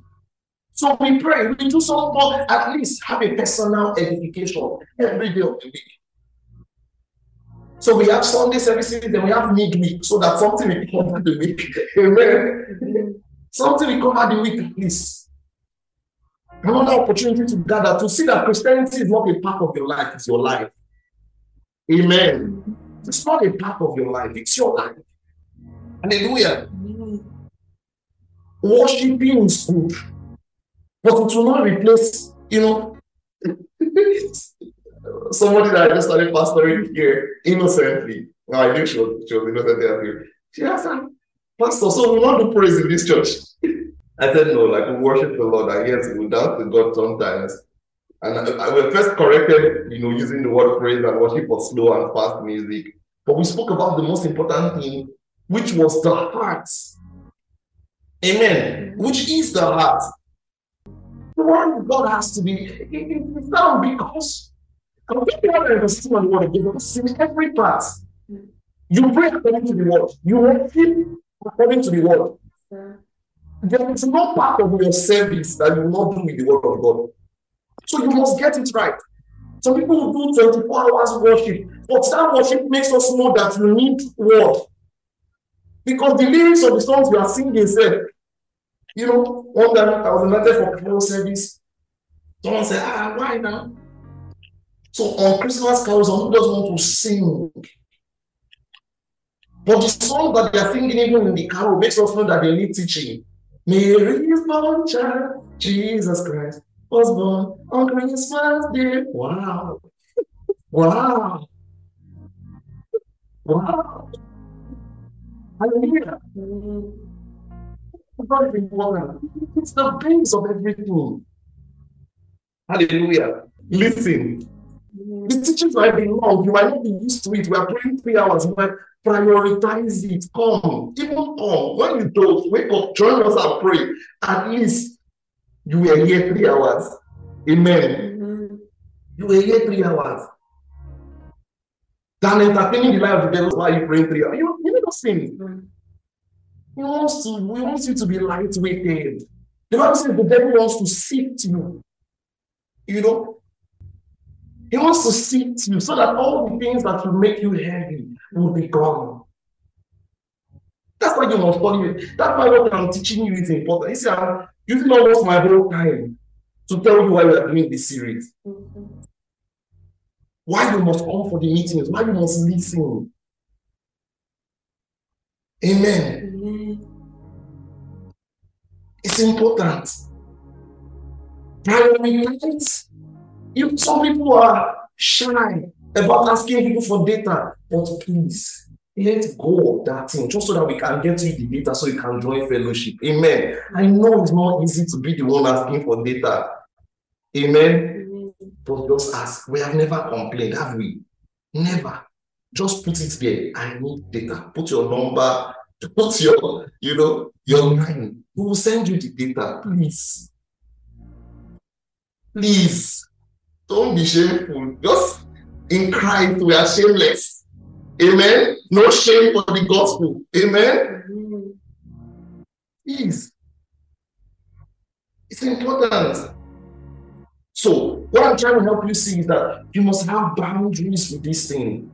So we pray, we do something, at least have a personal edification every day of the week. So we have Sunday services, then we have midweek, so that something will cover the week. Amen. something will cover the week please. Another opportunity to gather to see that Christianity is not a part of your life, it's your life. Amen. It's not a part of your life, it's your life. Hallelujah. Worshiping is good, but it will not replace, you know, somebody that I just started pastoring here innocently. Now I knew she was, she was innocent there. She asked Pastor, so we want to praise in this church. I said, no, like we worship the Lord. I guess we dance to God sometimes. And I, I was first corrected, you know, using the word praise and worship for slow and fast music. But we spoke about the most important thing, which was the heart. Amen. Which is the heart. The word God has to be, it, it, it's not because don't understand the word God because in every part, you pray according to the word, you worship according to the word. There is no part of your service that you will not do with the word of God. So you must get it right. Some people will do 24 hours worship, but that worship makes us know that you need word. Because the lyrics of the songs you are singing said, you know, one time I was invited for carol service. Someone said, ah, why now? So on Christmas carols, some people just want to sing. But the song that they are singing even in the carol makes us know that they need teaching. Mary is born child, Jesus Christ was born on Christmas Day. Wow. Wow. Wow. Hallelujah. It's the base of everything. Hallelujah. Listen. The teachings might be long. You might not be used to it. We are praying three hours, but prioritize it. Come. Even come. When you don't, wake up, join us and pray. At least you were here three hours. Amen. Mm-hmm. You were here three hours. Than entertaining the life of the devil while you praying three hours. You, you never seen mm-hmm. He wants to, he wants you to be lightweighted. The Bible says the devil wants to sift you. You know, he wants to sift you so that all the things that will make you heavy will be gone. That's why you must study. That's why what I'm teaching you is important. You see, I'm using almost my whole time to tell you why we are doing this series. Mm-hmm. Why you must come for the meetings, why you must listen. Amen. Amen. It's important. Prioritize. You, some people are shy about asking people for data, but please let go of that thing just so that we can get you the data so you can join fellowship. Amen. I know it's not easy to be the one asking for data. Amen. But just ask. We have never complained, have we? Never. Just put it there. I need data. Put your number, put your, you know, your name. We will send you the data. Please. Please. Don't be shameful. Just in Christ, we are shameless. Amen. No shame for the gospel. Amen. Please. It's important. So, what I'm trying to help you see is that you must have boundaries with this thing.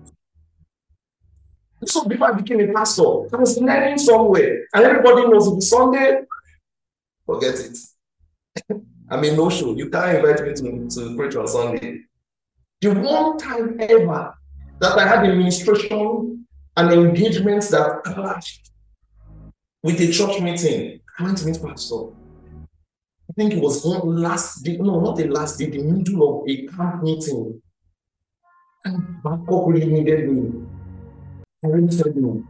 So, before I became a pastor, I was learning somewhere, and everybody knows it's Sunday, forget it. I mean, no show. You can't invite me to, to preach on Sunday. The one time ever that I had administration and engagements that clashed with a church meeting, I went to meet pastor. I think it was one last day, no, not the last day, the middle of a camp meeting. And Bangkok really needed me. I really said no.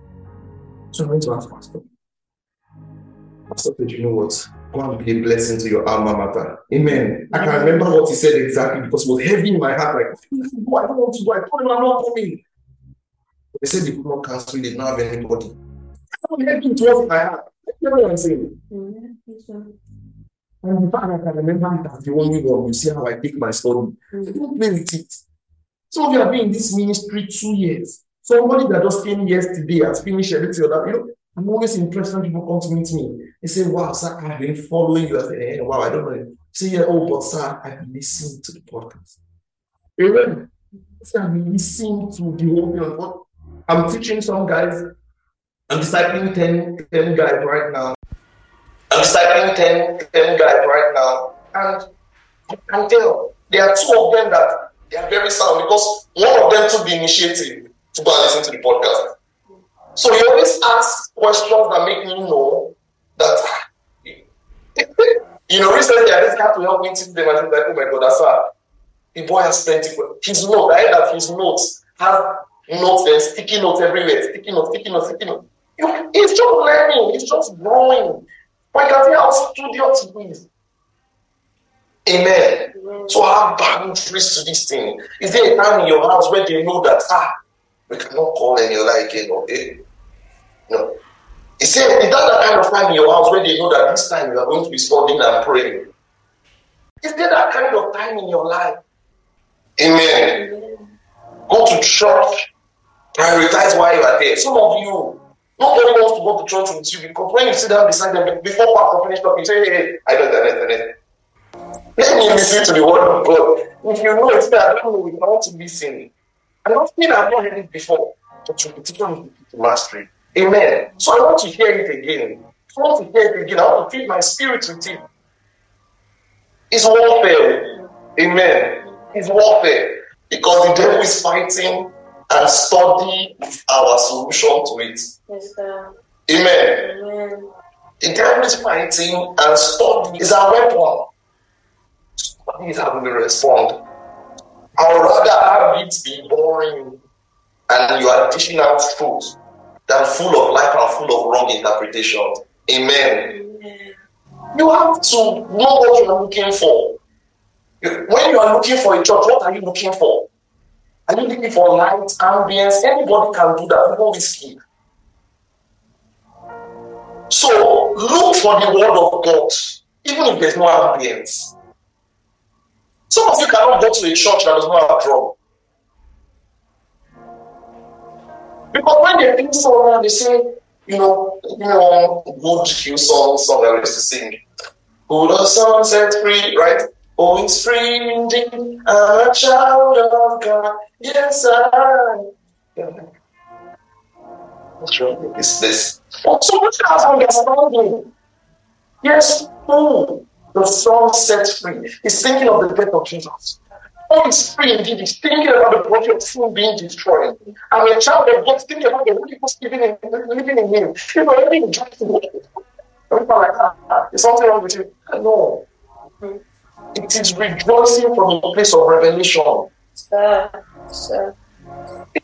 So I went to ask Pastor. Pastor said, you know what? Go and be a blessing to your alma mater. Amen. I can remember what he said exactly because it was heavy in my heart. Like, I don't want to go. I told him I'm not coming. They said they could not cancel, they did not have anybody. I don't heavy it was in my heart. You know what I'm saying? And in fact, I can remember that the only one. You see how I take my study. Mm-hmm. Don't play with it. Some of you have been in this ministry two years. Somebody that just came yesterday has finished everything. That, you know, I'm always impressed when people come to meet me. They said, Wow, sir, I've been following you. I said, hey, eh, Wow, I don't know. Say, Yeah, oh, but sir, I've been listening to the podcast. Amen. Been listening to the whole thing. I'm teaching some guys. I'm discipling 10, 10 guys right now. I'm discipling 10, 10 guys right now. And I can tell there are two of them that they are very sound because one of them took the initiative to go and listen to the podcast. So he always asks questions that make me know that, you know, recently I just have to help me teach them. I think like, oh my God, that's a, the boy has plenty. His note, I heard that his notes have notes and sticky notes everywhere, sticky notes, sticky notes, sticky notes. He's just learning, he's just growing. But you can see how studious he is. Amen. So have boundaries to this thing. Is there a time in your house where they know that ah, we cannot call any other again or eh? No. He said, is that the kind of time in your house where they know that this time you are going to be studying and praying? Is there that kind of time in your life? Amen. Go to church. Prioritize why you are there. Some of you, Nobody wants to go to church with you because when you sit down beside them, before pastor finish talking, you say, hey, I don't, I don't, I. Let me listen to the word of God. If you know it's that I don't know, we want to listen. I don't think I've not heard it before, but you teach me to mastery. Amen. So I want to hear it again. I want to hear it again. I want to feed my spirit with it. It's warfare. Amen. It's warfare. Because the devil is fighting and study is our solution to it. Yes, sir. Amen. Amen. The devil is fighting and study is our weapon. Study is how we respond. I would rather have it be boring and you are dishing out truth than full of life and full of wrong interpretation. Amen. You have to know what you are looking for. When you are looking for a church, what are you looking for? Are you looking for light, ambience? Anybody can do that, with sleep. So look for the word of God, even if there's no ambience. Some of you cannot go to a church that does not have. Because when they think so they say, you know, you know, good few songs, song I used to sing. Who the sun set free, right? Oh, it's free indeed. I'm a child of God. Yes, I. What's wrong with this? Oh, so much has understanding. Yes, who the song set free is thinking of the death of Jesus. It's free indeed. He's thinking about the body of sin being destroyed. I'm a child of God, thinking about the Holy Ghost living in, living in him. You know, everything is just like, ah, is something wrong with you? No. It is rejoicing from a place of revelation. Sir, sir.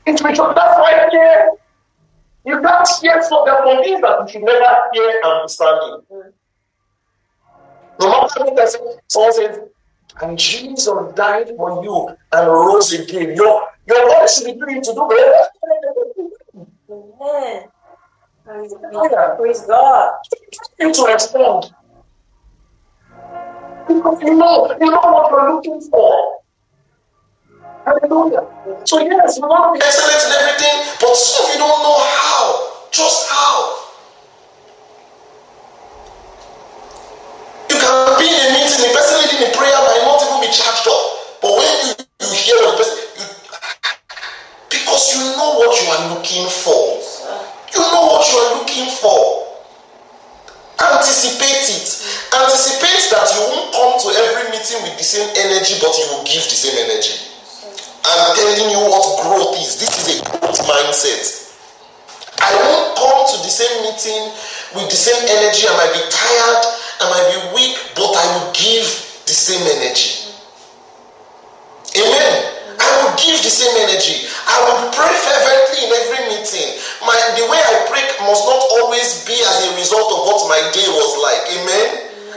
It's rejoicing. That's why I hear. You can't hear from the things that you should never hear and understand. Mm. No matter what someone says, and Jesus died for you and rose again. Your your body should be doing to do better. Amen. Praise God. You to respond. Because you know, you know what you're looking for. Hallelujah. So yes, we want to be excellent in everything, but some of you don't know how. Just how. Charged up. But when you, you hear the person, you, because you know what you are looking for. You know what you are looking for. Anticipate it. Anticipate that you won't come to every meeting with the same energy, but you will give the same energy. I'm telling you what growth is. This is a growth mindset. I won't come to the same meeting with the same energy. I might be tired, I might be weak, but I will give the same energy. Amen. I will give the same energy. I will pray fervently in every meeting. My the way I pray must not always be as a result of what my day was like. Amen.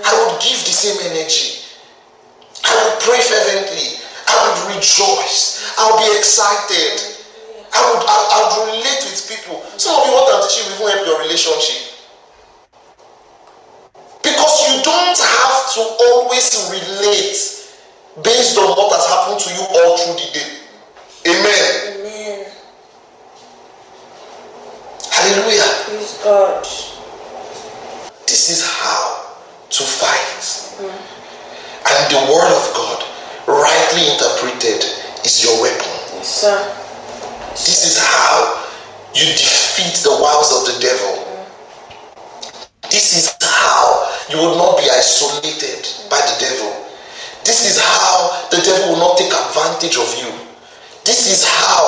I would give the same energy. I would pray fervently. I would rejoice. I'll be excited. I would I, I would relate with people. Some of you want to teach you even help your relationship. Because you don't have to always relate based on what has happened to you all through the day. Amen. Amen. Hallelujah. Praise God. This is how to fight. Mm. And the word of God, rightly interpreted, is your weapon. Yes, sir. This is how you defeat the wiles of the devil. Mm. This is how you will not be isolated mm. by the devil. This is how the devil will not take advantage of you. This is how,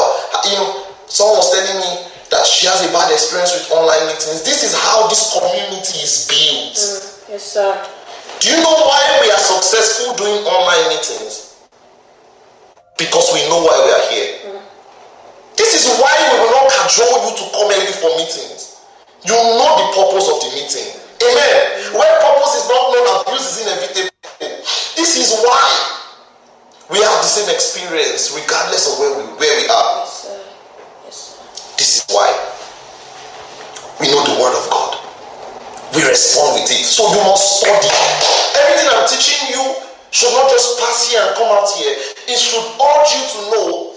you know, someone was telling me that she has a bad experience with online meetings. This is how this community is built. Mm, yes, sir. Do you know why we are successful doing online meetings? Because we know why we are here. Mm. This is why we will not cajole you to come early for meetings. You know the purpose of the meeting. Amen. Mm. Where purpose is not known, abuse is inevitable. This is why we have the same experience regardless of where we where we are. Yes, sir. Yes, sir. This is why we know the word of God. We respond with it. So you must study. Everything I'm teaching you should not just pass here and come out here. It should urge you to know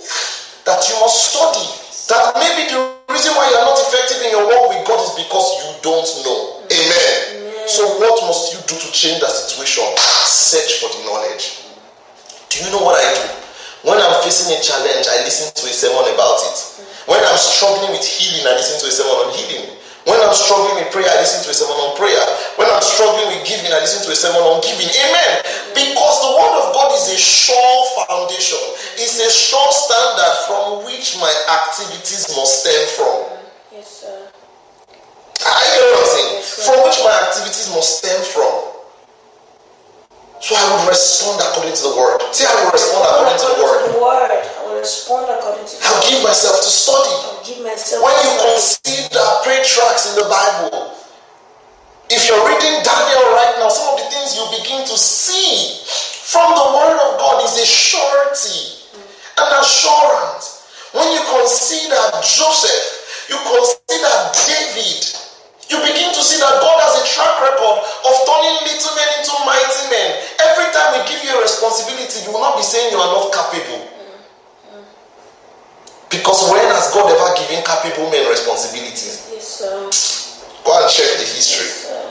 that you must study. That maybe the reason reason why you are not effective in your walk with God is because you don't know. Amen. So, what must you do to change that situation? Search for the knowledge. Do you know what I do? When I'm facing a challenge, I listen to a sermon about it. When I'm struggling with healing, I listen to a sermon on healing. When I'm struggling with prayer, I listen to a sermon on prayer. When I'm struggling with giving, I listen to a sermon on giving. Amen. Because the word of God is a sure foundation, it's a sure standard from which my activities must stem from. Yes, sir. I what I'm saying? From which my activities must stem from. So I would respond according to the word. See, I will respond according to the word. the word. I will respond according to the I'll word. give myself to study. I'll give myself When you to consider prayer tracks in the Bible, if you're reading Daniel right now, some of the things you begin to see from the Word of God is a surety, an assurance. When you consider Joseph, you consider David, you begin to see that God has a track record of turning little men into mighty men. Every time we give you a responsibility, you will not be saying you are not capable. Because when has God ever given capable men responsibilities? Yes, sir. Go and check the history. Yes.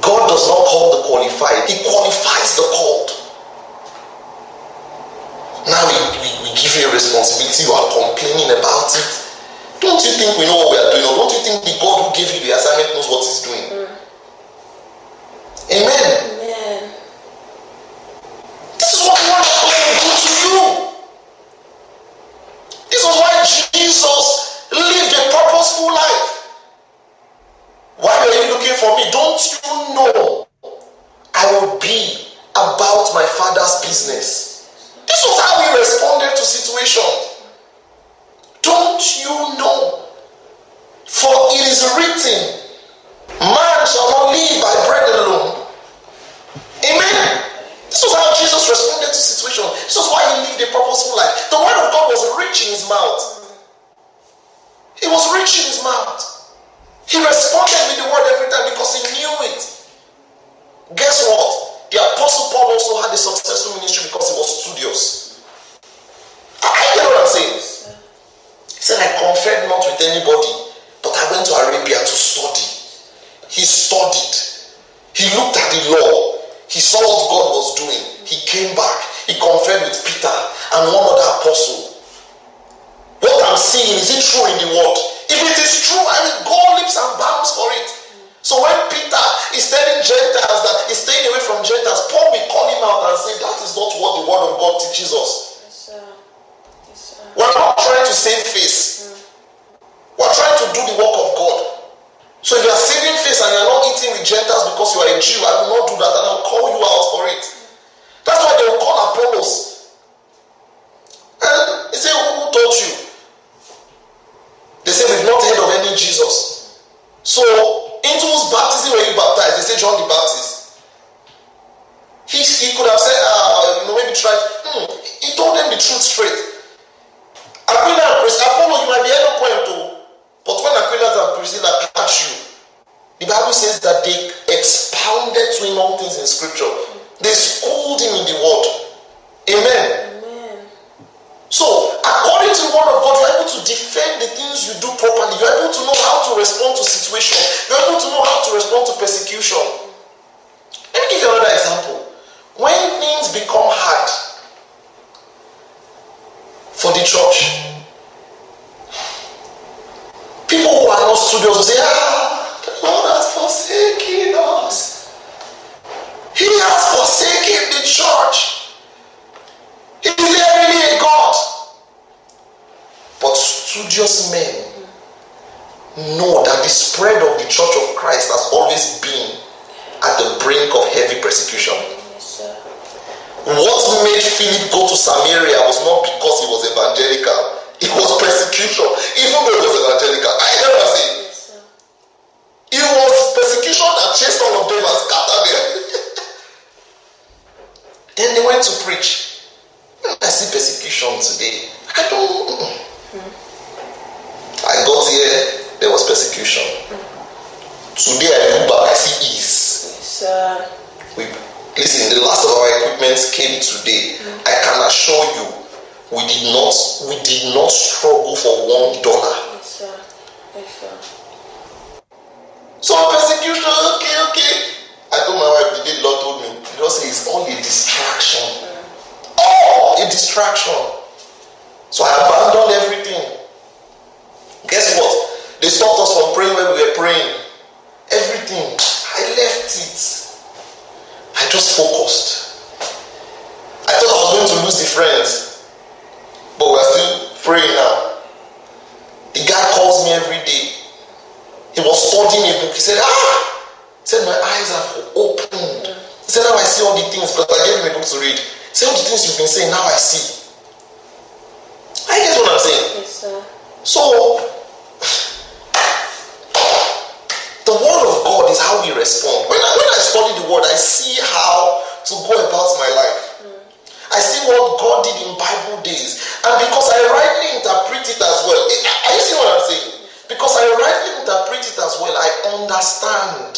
God does not call the qualified, He qualifies the called. Now we, we, we give you a responsibility, you are complaining about it. Don't you think we know what we are doing? Or don't you think the God who gave you the assignment knows what He's doing? Amen. Amen. This is what of God will do to you. This is why Jesus lived a purposeful life. Why are you looking for me? Don't you know I will be about my father's business? This was how he responded to situations. Don't you know? For it is written, Man shall not live by bread alone. Amen. This was how Jesus responded to situations. This was why he lived a purposeful life. The word of God was rich in his mouth. It was rich in his mouth. He responded with the word every time because he knew it. Guess what? The apostle Paul also had a successful ministry because he was studious. I get what I'm saying. He said, I conferred not with anybody, but I went to Arabia to study. He studied. He looked at the law. He saw what God was doing. He came back. He conferred with Peter and one other apostle. What I'm seeing, is it true in the word? If it is true, I will go leaps and bounds for it. So when Peter is telling Gentiles that he's staying away from Gentiles, Paul will call him out and say, That is not what the word of God teaches us. We're not trying to save face. We're trying to do the work of God. So if you are saving face and you're not eating with Gentiles because you are a Jew, I will not do that and I'll call you out for it. That's why they will call Apollos. And he said, who taught you? They say, We've not heard of any Jesus. So, into whose baptism were you baptized? They say, John the Baptist. He, he could have said, uh, you know, maybe try. Hmm. He told them the truth straight. Aquila and Priscilla, Apollo, you might be eloquent too, but when Aquila and Priscilla catch you, the Bible says that they expounded to him all things in Scripture. They schooled him in the Word. Amen. Amen. So, according to the Word of God, you're able to defend the things you do properly. You're able to know how to respond to situations. You're able to know how to respond to persecution. Let me give you another example. When things become hard the church, people who are not studious say, Ah, the Lord has forsaken us. He has forsaken the church. Is there really a God? But studious men know that the spread of the church of Christ has always been at the brink of heavy persecution. What made Philip go to Samaria was not because he was evangelical, it was persecution, even though he was evangelical. I never say it was persecution that chased all of them and scattered them. then they went to preach. I see persecution today, I don't. I got here, there was persecution. Today I see ease. Yes, sir. We, listen, the last of our equipment came today. I can assure you, we did not we did not struggle for one dollar. Yes, sir. Yes, sir. So persecution, things you've been saying, now I see. I get what I'm saying. Yes, sir. So, the word of God is how we respond. When I, when I study the word, I see how to go about my life. Mm. I see what God did in Bible days. And because I rightly interpret it as well. Are you seeing what I'm saying? Because I rightly interpret it as well, I understand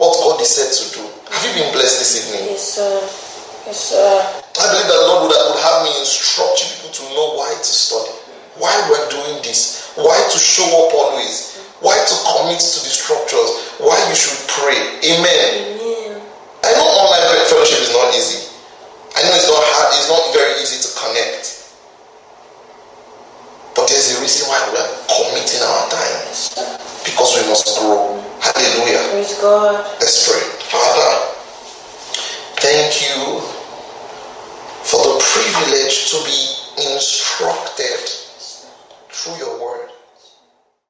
what God is said to do. Have you been blessed this evening? Yes, sir. Yes, sir. I believe that the Lord would, would have me instruct you people to know why to study, why we're doing this, why to show up always, why to commit to the structures, why you should pray. Amen. Amen. I know online fellowship is not easy. I know it's not hard, it's not very easy to connect. But there's a reason why we are committing our time. Because we must grow. Hallelujah. Praise God. Let's pray. Father, thank you privilege to be instructed through your word.